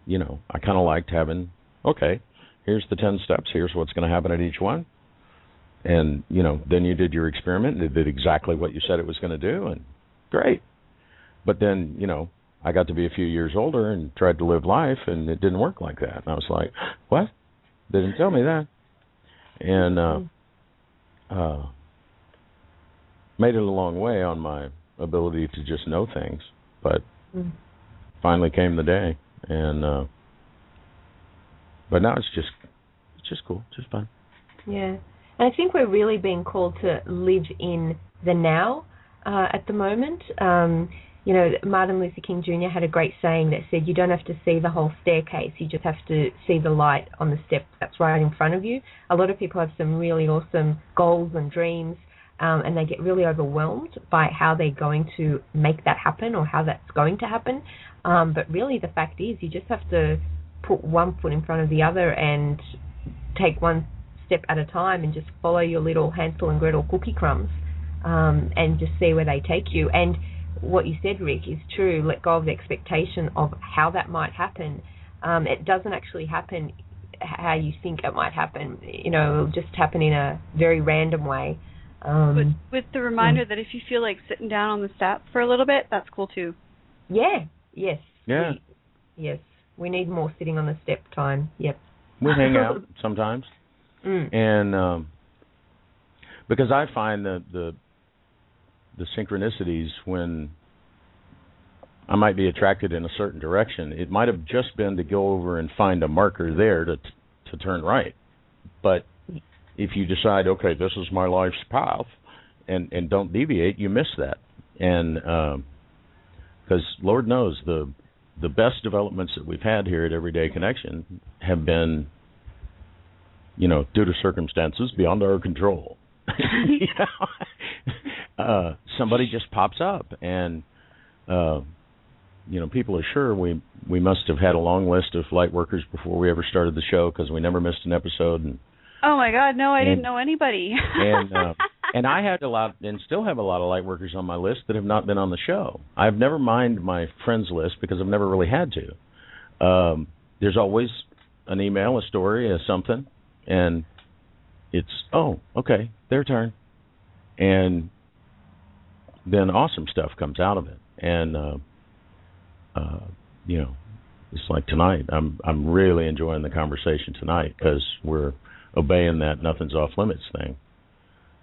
you know, I kind of liked having. Okay, here's the ten steps. Here's what's going to happen at each one, and you know, then you did your experiment, and it did exactly what you said it was going to do, and great. But then, you know, I got to be a few years older and tried to live life, and it didn't work like that. And I was like, "What? They didn't tell me that." And uh, uh, made it a long way on my ability to just know things, but Mm. finally came the day, and uh, but now it's just it's just cool, just fun. Yeah. And I think we're really being called to live in the now uh, at the moment. Um, you know, Martin Luther King Jr. had a great saying that said, You don't have to see the whole staircase, you just have to see the light on the step that's right in front of you. A lot of people have some really awesome goals and dreams, um, and they get really overwhelmed by how they're going to make that happen or how that's going to happen. Um, but really, the fact is, you just have to put one foot in front of the other and take one step at a time and just follow your little Hansel and Gretel cookie crumbs um, and just see where they take you. And what you said, Rick, is true. Let go of the expectation of how that might happen. Um, it doesn't actually happen how you think it might happen. You know, it'll just happen in a very random way. Um, with, with the reminder that if you feel like sitting down on the step for a little bit, that's cool too. yeah, yes. Yeah. We, yes. We need more sitting on the step time. Yep. We hang out sometimes, Mm. and um, because I find that the the synchronicities when I might be attracted in a certain direction, it might have just been to go over and find a marker there to to turn right. But if you decide, okay, this is my life's path, and and don't deviate, you miss that. And because Lord knows the the best developments that we've had here at Everyday Connection have been, you know, due to circumstances beyond our control. you know? uh, somebody just pops up, and uh, you know, people are sure we we must have had a long list of light workers before we ever started the show because we never missed an episode, and Oh my God, no, I And- didn't know anybody. and uh, and I had a lot and still have a lot of light workers on my list that have not been on the show. I've never mined my friends list because I've never really had to. Um, there's always an email, a story, a something, and it's oh okay, their turn, and then awesome stuff comes out of it, and uh, uh, you know, it's like tonight. I'm I'm really enjoying the conversation tonight because we're obeying that nothing's off limits thing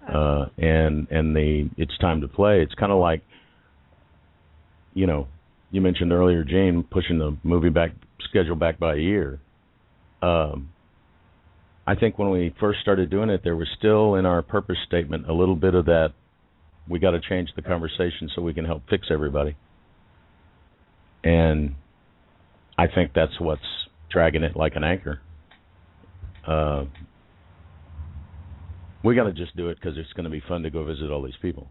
uh and and the it's time to play. It's kind of like you know you mentioned earlier Jane pushing the movie back schedule back by a year. Um I think when we first started doing it there was still in our purpose statement a little bit of that we got to change the conversation so we can help fix everybody. And I think that's what's dragging it like an anchor. Uh we got to just do it because it's going to be fun to go visit all these people.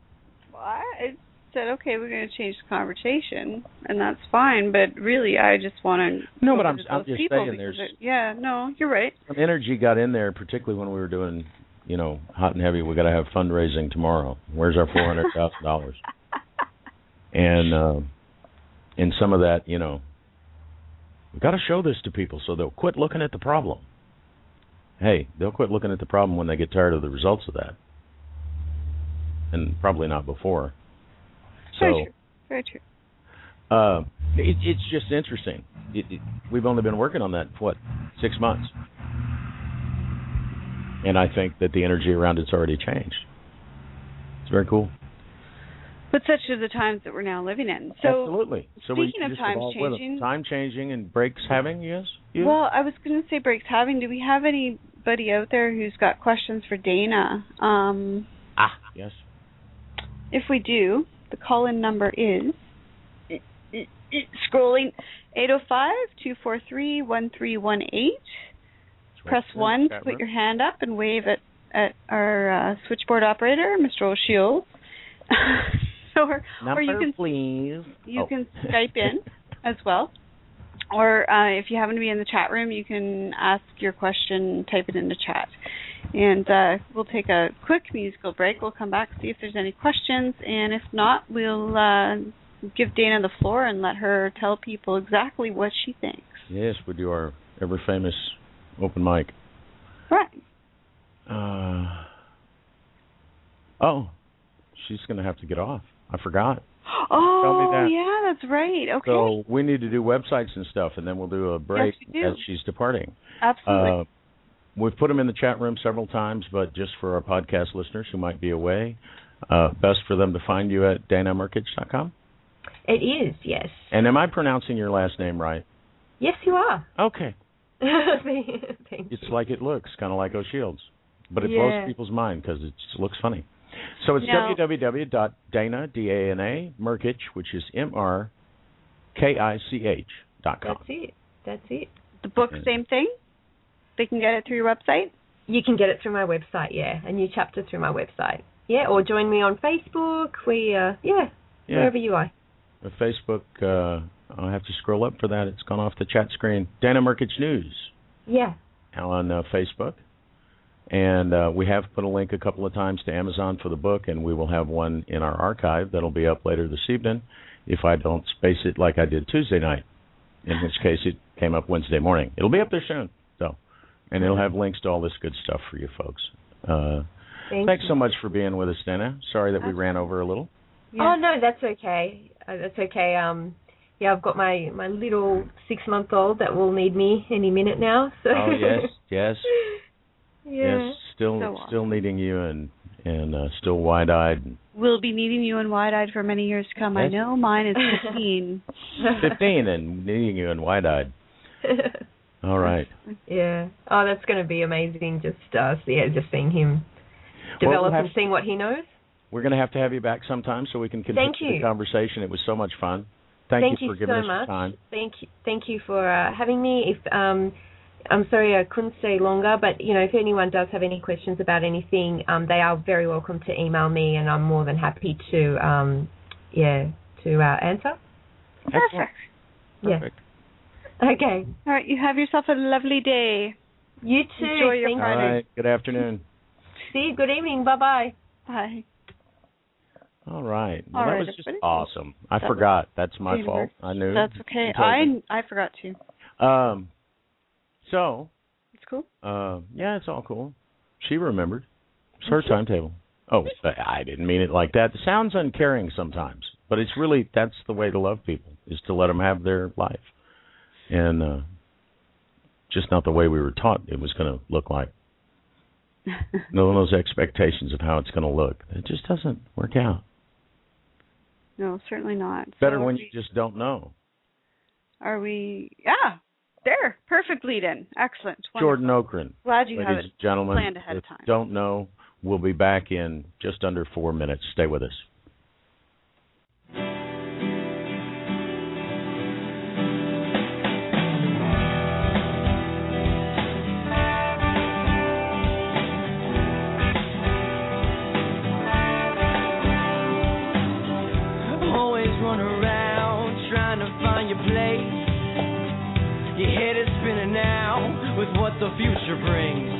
Well, I said, okay, we're going to change the conversation, and that's fine. But really, I just want to. No, but I'm- I'm just people saying because there's- it- Yeah, no, you're right. Some energy got in there, particularly when we were doing, you know, hot and heavy. We got to have fundraising tomorrow. Where's our four hundred thousand dollars? And uh, and some of that, you know, we got to show this to people so they'll quit looking at the problem. Hey, they'll quit looking at the problem when they get tired of the results of that, and probably not before. Very true. Very true. Uh, it, it's just interesting. It, it, we've only been working on that for what six months, and I think that the energy around it's already changed. It's very cool. But such are the times that we're now living in. So, Absolutely. So speaking of times changing- time changing and breaks having. Yes. You? well, I was going to say breaks having. Do we have anybody out there who's got questions for Dana? Um, ah. Yes. if we do, the call-in number is scrolling 805-243-1318. Press one to put your hand up and wave at at our uh, switchboard operator, Mr. O'Shields. or Number, or you can please. you Oh. can Skype in as well. Or uh, if you happen to be in the chat room, you can ask your question, type it into chat. And uh, we'll take a quick musical break. We'll come back, see if there's any questions, and if not, we'll uh, give Dana the floor and let her tell people exactly what she thinks. Yes, we do our ever famous open mic. Right. Uh, oh, she's going to have to get off. I forgot. Oh, yeah, that's right. Okay. So we need to do websites and stuff, and then we'll do a break do. as she's departing. Absolutely. Uh, we've put them in the chat room several times, but just for our podcast listeners who might be away, uh, best for them to find you at danamrkich.com. It is, yes. And am I pronouncing your last name right? Yes, you are. Okay. Thank It's like it looks, kind of like O'Shields, but it Yeah. blows people's mind because it looks funny. So it's Now- www.dana, D-A-N-A, Mrkich, which is M-R-K-I-C-H dot com. That's it. That's it. the book, same thing? They can get it through your website? You can get it through my website, yeah. A new chapter through my website. Yeah, or join me on Facebook. We, uh, yeah, Yeah. wherever you are. The Facebook, uh, I'll have to scroll up for that. It's gone off the chat screen. Dana Mrkich News Yeah. Now on uh, Facebook. And uh, we have put a link a couple of times to Amazon for the book, and we will have one in our archive that'll be up later this evening if I don't space it like I did Tuesday night, in which case it came up Wednesday morning. It'll be up there soon, though. And it'll have links to all this good stuff for you folks. Uh, Thank thanks you. so much for being with us, Dana. Sorry that we ran over a little. Oh no, that's okay. Uh, that's okay. Um, yeah, I've got my my little six month old that will need me any minute now. So. Oh, yes, yes. yeah. Yes, still So still needing you and and uh, still wide eyed. We'll be needing you and wide eyed for many years to come. I know mine is 15. Fifteen and needing you and wide eyed. All right. yeah. Oh, that's going to be amazing. Just uh, yeah, just seeing him Well, develop we'll and seeing what he knows. We're going to have to have you back sometime so we can continue Thank you. the conversation. It was so much fun. Thank, Thank you for you giving so us much. time. Thank you. Thank you for uh, having me. If um, I'm sorry I couldn't stay longer, but you know, if anyone does have any questions about anything, um, they are very welcome to email me, and I'm more than happy to um, yeah, to uh, answer. Perfect. Perfect. Okay. All right, you have yourself a lovely day. You too. Enjoy your Thank All you. right. Good afternoon. See you. Good evening. Bye bye. Bye. All right. Well, All that right, was just everybody. awesome. I That forgot. That's my Dana fault. I knew. That's okay. You told me. I I forgot too. Um. So, It's cool. uh, yeah, it's all cool. She remembered. It's her timetable. Oh, I didn't mean it like that. It sounds uncaring sometimes, but it's really that's the way to love people is to let them have their life, and uh, just not the way we were taught it was going to look like. No those expectations of how it's going to look. It just doesn't work out. No, certainly not. Better So when are you just don't know. Are we? Yeah, there. Perfect lead in. Excellent. Jordan Wonderful. Okrent, Glad you have ladies it and gentlemen, planned ahead of time. don't know, we'll be back in just under four minutes. Stay with us. The future brings.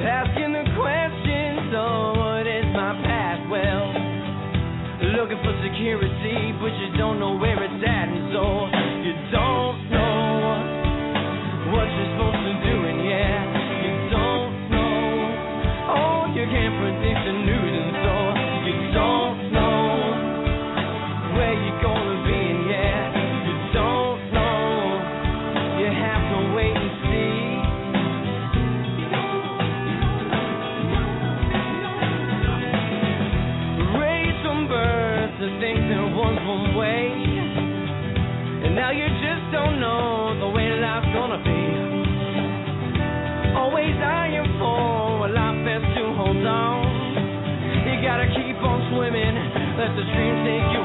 Asking the questions, oh, what is my path? Well, looking for security, but you don't know where it's at, and so you don't know what you're supposed the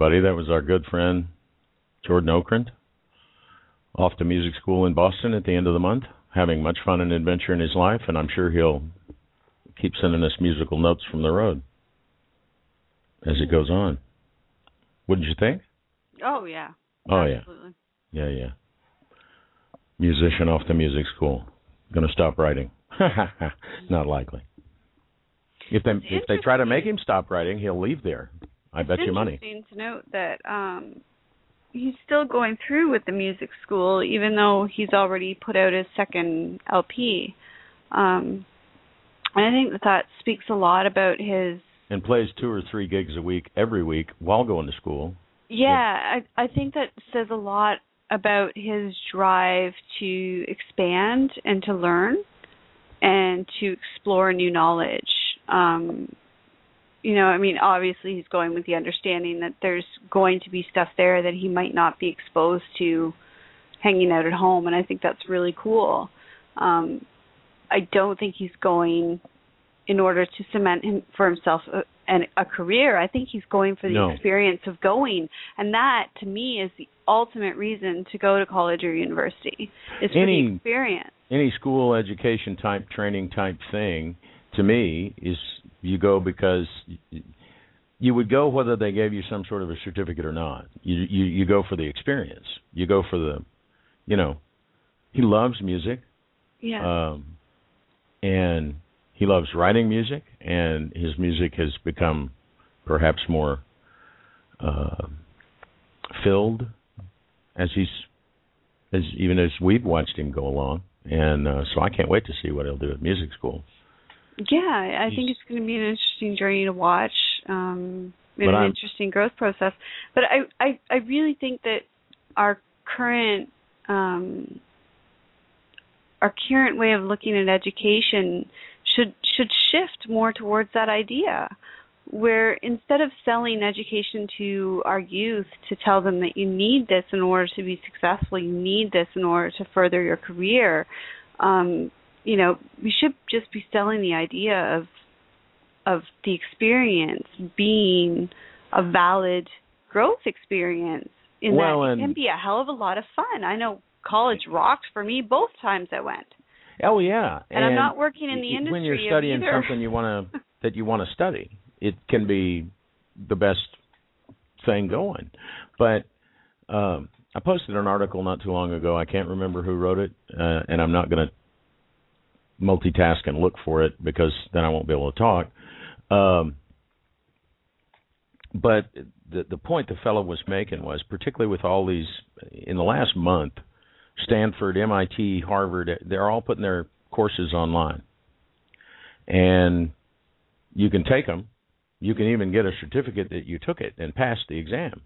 everybody. That was our good friend Jordan Okrent off to music school in Boston at the end of the month, having much fun and adventure in his life, and I'm sure he'll keep sending us musical notes from the road as it goes on. Wouldn't you think? Oh yeah. Oh yeah, yeah, yeah. Musician off to music school. Going to stop writing? Not likely. If they if they try to make him stop writing, he'll leave there. I bet you money. interesting to note that um he's still going through with the music school even though he's already put out his second LP. Um and I think that that speaks a lot about his And plays two or three gigs a week every week while going to school. yeah, I I think that says a lot about his drive to expand and to learn and to explore new knowledge. Um you know, I mean, obviously he's going with the understanding that there's going to be stuff there that he might not be exposed to hanging out at home, and I think that's really cool. Um, I don't think he's going in order to cement him for himself a, an, a career. I think he's going for the No. experience of going, and that to me is the ultimate reason to go to college or university is for Any- the experience. Any school education type training type thing to me is you go because you would go whether they gave you some sort of a certificate or not. You you you go for the experience. You go for the, you know, he loves music. Yeah. Um, and he loves writing music, and his music has become perhaps more uh, filled as he's as even as we've watched him go along. And uh, so I can't wait to see what he'll do at music school. Yeah, I think it's going to be an interesting journey to watch, um, and an I'm- interesting growth process. But I, I, I really think that our current, um, our current way of looking at education should should shift more towards that idea, where instead of selling education to our youth to tell them that you need this in order to be successful, you need this in order to further your career. Um, you know, we should just be selling the idea of of the experience being a valid growth experience in Well, that it can be a hell of a lot of fun. I know college rocked for me both times I went. Oh yeah, And, I'm not working in the industry when you're studying either. something you want to that you want to study it can be the best thing going but um i posted an article not too long ago i can't remember who wrote it uh, and i'm not going to multitask and look for it because then i won't be able to talk um but the the point the fellow was making was particularly with all these in the last month Stanford, MIT, Harvard, they're all putting their courses online. And you can take them. You can even get a certificate that you took it and passed the exam.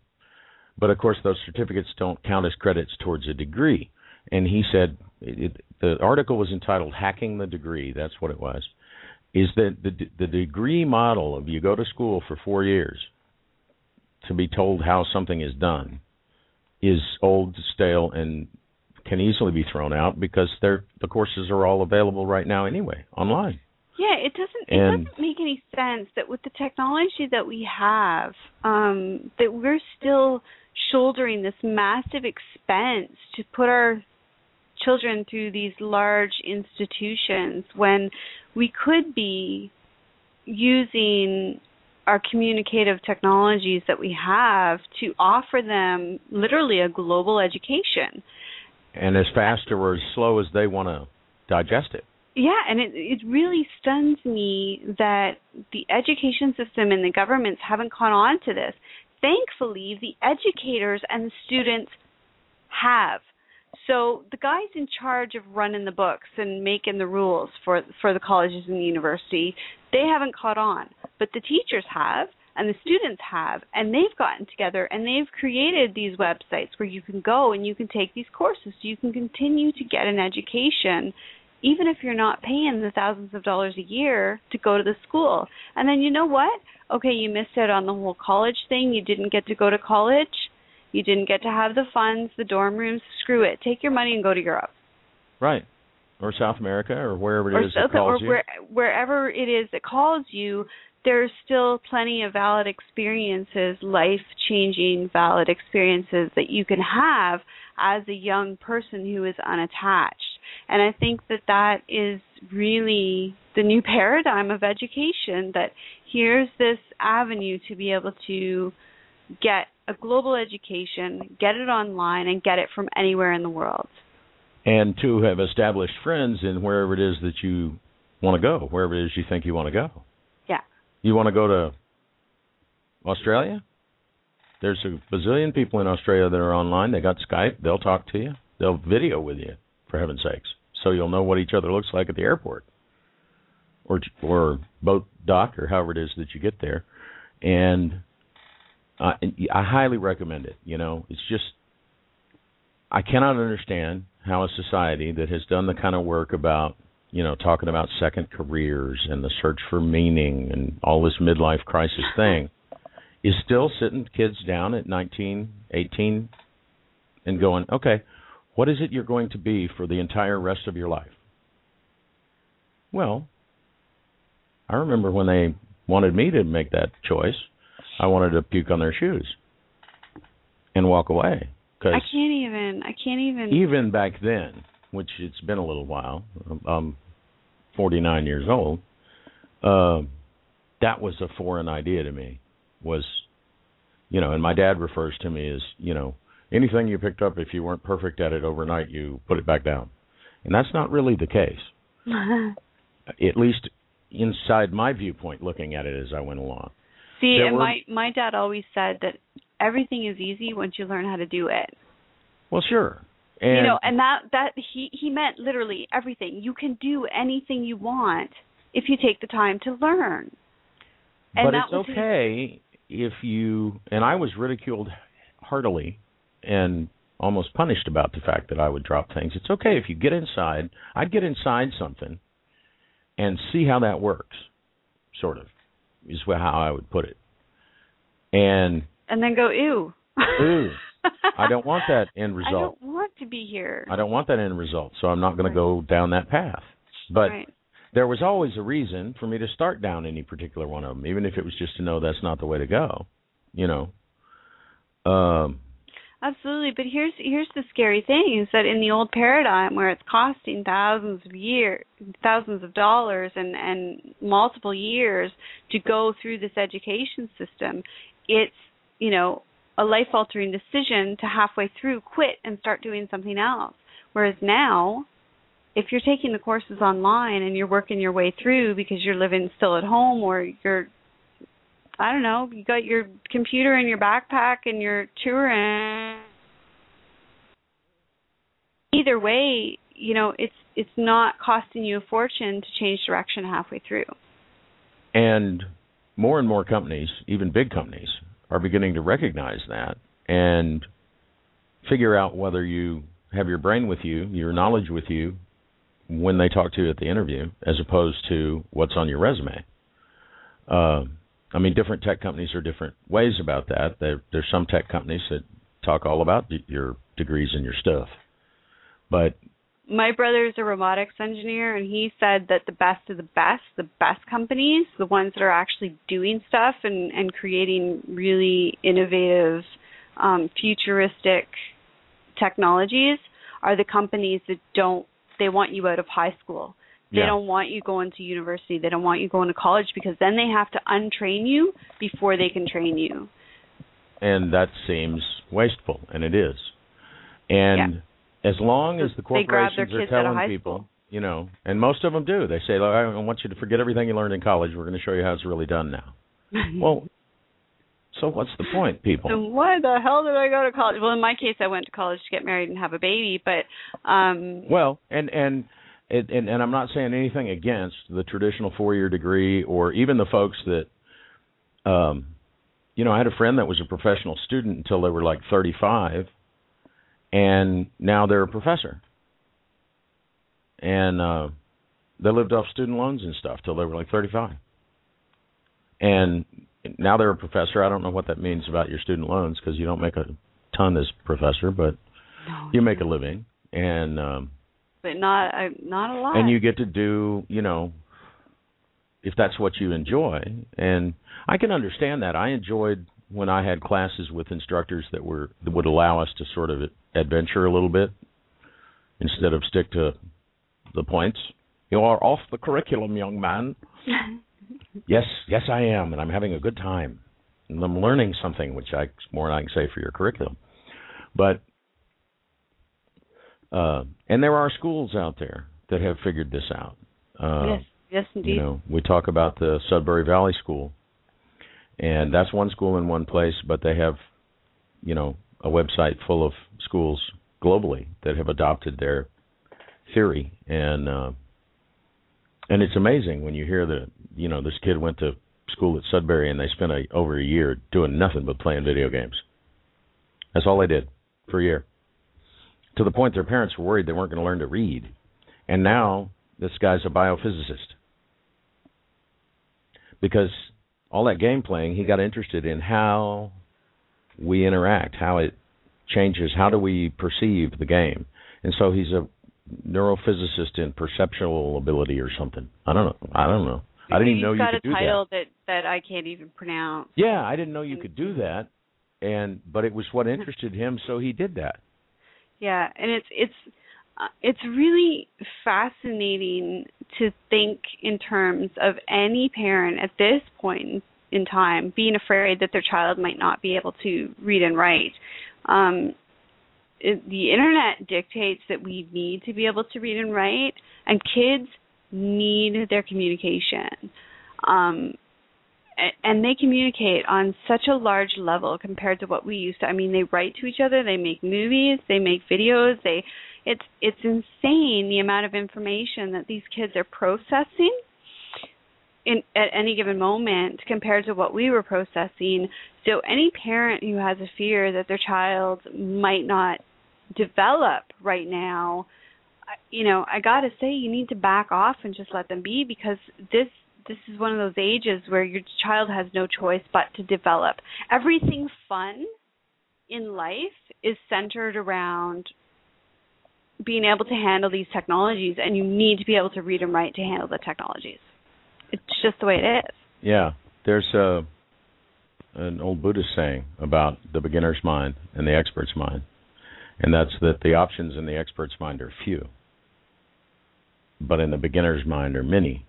But of course, those certificates don't count as credits towards a degree. And he said it, the article was entitled "Hacking the Degree." That's what it was. Is that the the degree model of you go to school for four years to be told how something is done is old, stale, and can easily be thrown out because they're the courses are all available right now anyway online. Yeah, it doesn't it doesn't make any sense that with the technology that we have, um, that we're still shouldering this massive expense to put our children through these large institutions when we could be using our communicative technologies that we have to offer them literally a global education. And as fast or as slow as they want to digest it. Yeah, and it it really stuns me that the education system and the governments haven't caught on to this. Thankfully, the educators and the students have. So the guys in charge of running the books and making the rules for for the colleges and the university, they haven't caught on, but the teachers have and the students have and they've gotten together and they've created these websites where you can go and you can take these courses so you can continue to get an education even if you're not paying the thousands of dollars a year to go to the school. And then you know what? Okay, you missed out on the whole college thing. You didn't get to go to college. You didn't get to have the funds, the dorm rooms. Screw it. Take your money and go to Europe. Right. Or South America or wherever it or is that South- or calls you. where, wherever it is that calls you, there's still plenty of valid experiences, life changing valid experiences that you can have as a young person who is unattached. And I think that that is really the new paradigm of education that here's this avenue to be able to get a global education, get it online, and get it from anywhere in the world. and to have established friends in wherever it is that you want to go, wherever it is you think you want to go. Yeah. You want to go to Australia? There's a bazillion people in Australia that are online. They got Skype. They'll talk to you. They'll video with you, for heaven's sakes, so you'll know what each other looks like at the airport, or or boat dock, or however it is that you get there. And uh, I highly recommend it. You know, it's just I cannot understand how a society that has done the kind of work about you know talking about second careers and the search for meaning and all this midlife crisis thing is still sitting kids down at 19 18 and going okay what is it you're going to be for the entire rest of your life well i remember when they wanted me to make that choice i wanted to puke on their shoes and walk away Cause I can't even. I can't even. even back then, which it's been a little while, I'm 49 years old, uh, that was a foreign idea to me. was, you know, and my dad refers to me as, you know, anything you picked up if you weren't perfect at it overnight, you put it back down, and that's not really the case. At least inside my viewpoint, looking at it as I went along. See, There and were- my my dad always said that everything is easy once you learn how to do it. Well, sure, and you know, and that that he he meant literally everything. You can do anything you want if you take the time to learn. And but it's was his- okay if you and I was ridiculed heartily and almost punished about the fact that I would drop things. It's okay if you get inside. I'd get inside something and see how that works. Sort of is how I would put it. And and then go ew. Ew. I don't want that end result. I don't want to be here. I don't want that end result, so I'm not going to go down that path. But right. there was always a reason for me to start down any particular one of them, even if it was just to know that's not the way to go. You know. Um, Absolutely, but here's here's the scary thing is that in the old paradigm where it's costing thousands of year thousands of dollars and and multiple years to go through this education system, it's you know a life altering decision to halfway through quit and start doing something else. Whereas now, if you're taking the courses online and you're working your way through because you're living still at home or you're I don't know, you got your computer in your backpack and you're touring. Either way, you know, it's it's not costing you a fortune to change direction halfway through. and more and more companies, even big companies, are beginning to recognize that and figure out whether you have your brain with you, your knowledge with you when they talk to you at the interview, as opposed to what's on your resume. Uh, I mean, different tech companies are different ways about that. There, there's some tech companies that talk all about your degrees and your stuff, but My brother's a robotics engineer and he said that the best of the best, the best companies, the ones that are actually doing stuff and and creating really innovative um futuristic technologies are the companies that don't they want you out of high school. They Yeah. don't want you going to university. They don't want you going to college because then they have to untrain you before they can train you. and that seems wasteful, and it is. And as long as the They grab their corporations are kids out of telling people, school. you know, and most of them do, they say, "Look, I want you to forget everything you learned in college. We're going to show you how it's really done now." well, so what's the point, people? So why the hell did I go to college? Well, in my case, I went to college to get married and have a baby, but um Well, and and it, and and I'm not saying anything against the traditional four-year degree or even the folks that um you know, I had a friend that was a professional student until they were like 35 and now they're a professor. And uh they lived off student loans and stuff till they were like 35. And now they're a professor. I don't know what that means about your student loans because you don't make a ton as professor, but no, you make a living and um but not uh, not a lot. and you get to do you know if that's what you enjoy. And i can understand that. I enjoyed when i had classes with instructors that were that would allow us to sort of adventure a little bit instead of stick to the points. You are off the curriculum young man. Yes yes i am and i'm having a good time. And i'm learning something which i more than i can say for your curriculum. But uh, and there are schools out there that have figured this out. Uh, yes, yes indeed. You know, we talk about the Sudbury Valley School, and that's one school in one place, but they have, you know, a website full of schools globally that have adopted their theory, and uh, and it's amazing when you hear that, you know, this kid went to school at Sudbury and they spent a, over a year doing nothing but playing video games. That's all they did for a year to the point their parents were worried they weren't going to learn to read. And now this guy's a biophysicist. Because all that game playing, he got interested in how we interact, how it changes, how do we perceive the game. And so he's a neurophysicist in perceptual ability or something. I don't know. I don't know. I didn't even know you got could a do that. title that that I can't even pronounce. Yeah, I didn't know you could do mm-hmm. that. And but it was what interested him, so he did that. Yeah, and it's it's uh, it's really fascinating to think in terms of any parent at this point in, time, being afraid that their child might not be able to read and write. Um, it, the internet dictates that we need to be able to read and write, and kids need their communication. Um, and they communicate on such a large level compared to what we used to. I mean, they write to each other, they make movies, they make videos. They, it's it's insane the amount of information that these kids are processing in at any given moment compared to what we were processing. So any parent who has a fear that their child might not develop right now, you know, I got to say you need to back off and just let them be because this this is one of those ages where your child has no choice but to develop. Everything fun in life is centered around being able to handle these technologies and you need to be able to read and write to handle the technologies. It's just the way it is. Yeah, there's a an old Buddhist saying about the beginner's mind and the expert's mind, and that's that the options in the expert's mind are few, but in the beginner's mind are many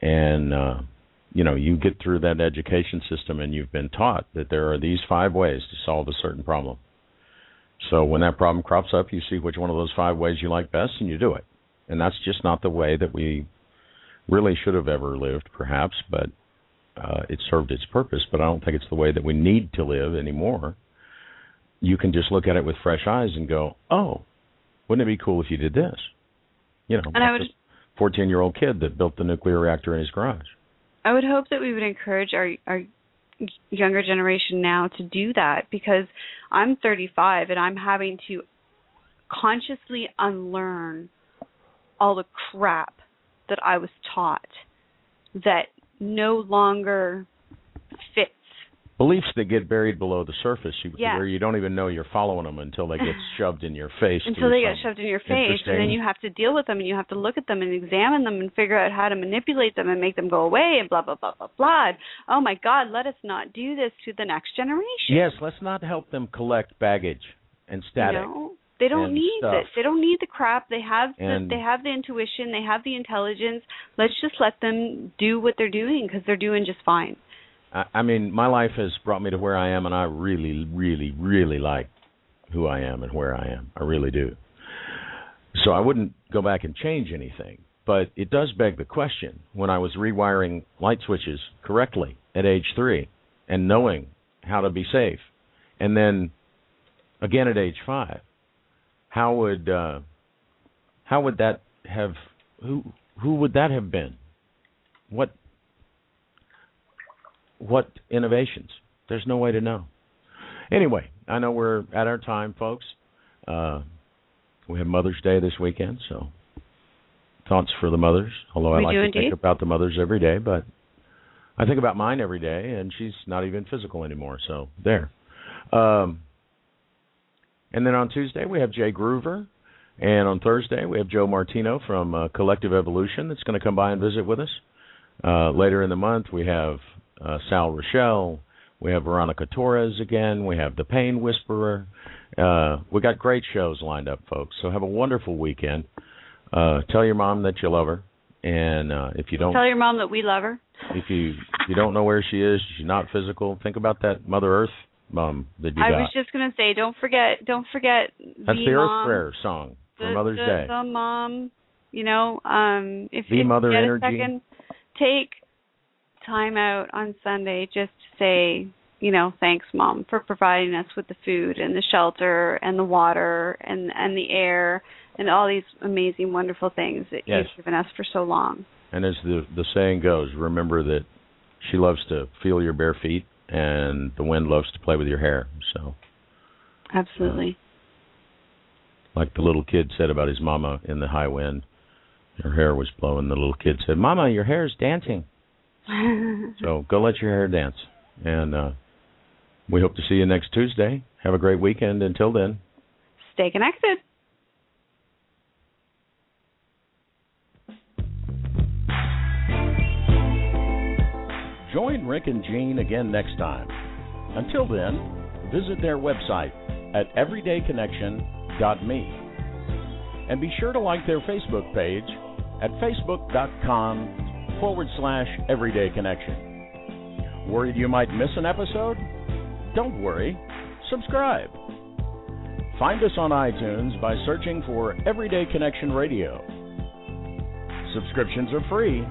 and uh, you know you get through that education system and you've been taught that there are these five ways to solve a certain problem. So when that problem crops up you see which one of those five ways you like best and you do it. And that's just not the way that we really should have ever lived perhaps but uh, it served its purpose. But i don't think it's the way that we need to live anymore. You can just look at it with fresh eyes and go oh wouldn't it be cool if you did this? You know and i would just 14 year old kid that built the nuclear reactor in his garage. I would hope that we would encourage our our younger generation now to do that because I'm 35 and I'm having to consciously unlearn all the crap that I was taught that no longer Beliefs that get buried below the surface, you, Yeah. where you don't even know you're following them until they get shoved in your face. Until they get shoved in your face, and then you have to deal with them, and you have to look at them and examine them and figure out how to manipulate them and make them go away, and blah blah blah blah blah. And, oh my God, let us not do this to the next generation. Yes, let's not help them collect baggage and static. You know? They don't need stuff. it. They don't need the crap. They have the they have the intuition. They have the intelligence. Let's just let them do what they're doing because they're doing just fine. I, I mean, my life has brought me to where I am, and I really, really, really like who I am and where I am. I really do. So I wouldn't go back and change anything. But it does beg the question when I was rewiring light switches correctly at age three and knowing how to be safe, and then again at age five, how would uh, how would that have who who would that have been? What what innovations? There's no way to know. Anyway, I know we're at our time, folks. Uh, we have Mother's Day this weekend, so thoughts for the mothers. Although I like to indeed. think about the mothers every day, but I think about mine every day, and she's not even physical anymore. So there. Um, and then on Tuesday we have Jay Groover, and on Thursday we have Joe Martino from uh, Collective Evolution that's going to come by and visit with us. Uh, later in the month we have uh, Sal Rachele. We have Veronica Torres again. We have the Pain Whisperer. Uh, we got great shows lined up, folks. So have a wonderful weekend. Uh, tell your mom that you love her, and uh, if you don't, Tell your mom that we love her. if you if you don't know where she is, she's not physical. Think about that Mother Earth mom that you I got. was just gonna say, don't forget, don't forget That's the, the Earth mom, Prayer song for the, Mother's the, Day. The mom, you know, um, if The if mother you get energy. a second, take time out on Sunday just to say, you know, thanks, mom, for providing us with the food and the shelter and the water and and the air and all these amazing, wonderful things that Yes. you've given us for so long. And as the the saying goes, remember that she loves to feel your bare feet, and the wind loves to play with your hair. So, Absolutely. Uh, like the little kid said about his mama in the high wind, her hair was blowing. The little kid said, "Mama, your hair is dancing." So go let your hair dance. And uh, we hope to see you next Tuesday. Have a great weekend. Until then. Stay connected. Join Rick and Jean again next time. Until then, visit their website at everydayconnection.me. And be sure to like their Facebook page at facebook.com forward slash everyday connection. Worried you might miss an episode? Don't worry. Subscribe. Find us on iTunes by searching for Everyday Connection Radio. Subscriptions are free,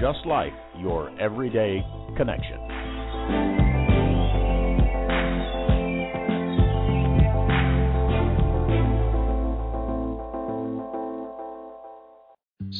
just like your everyday connection.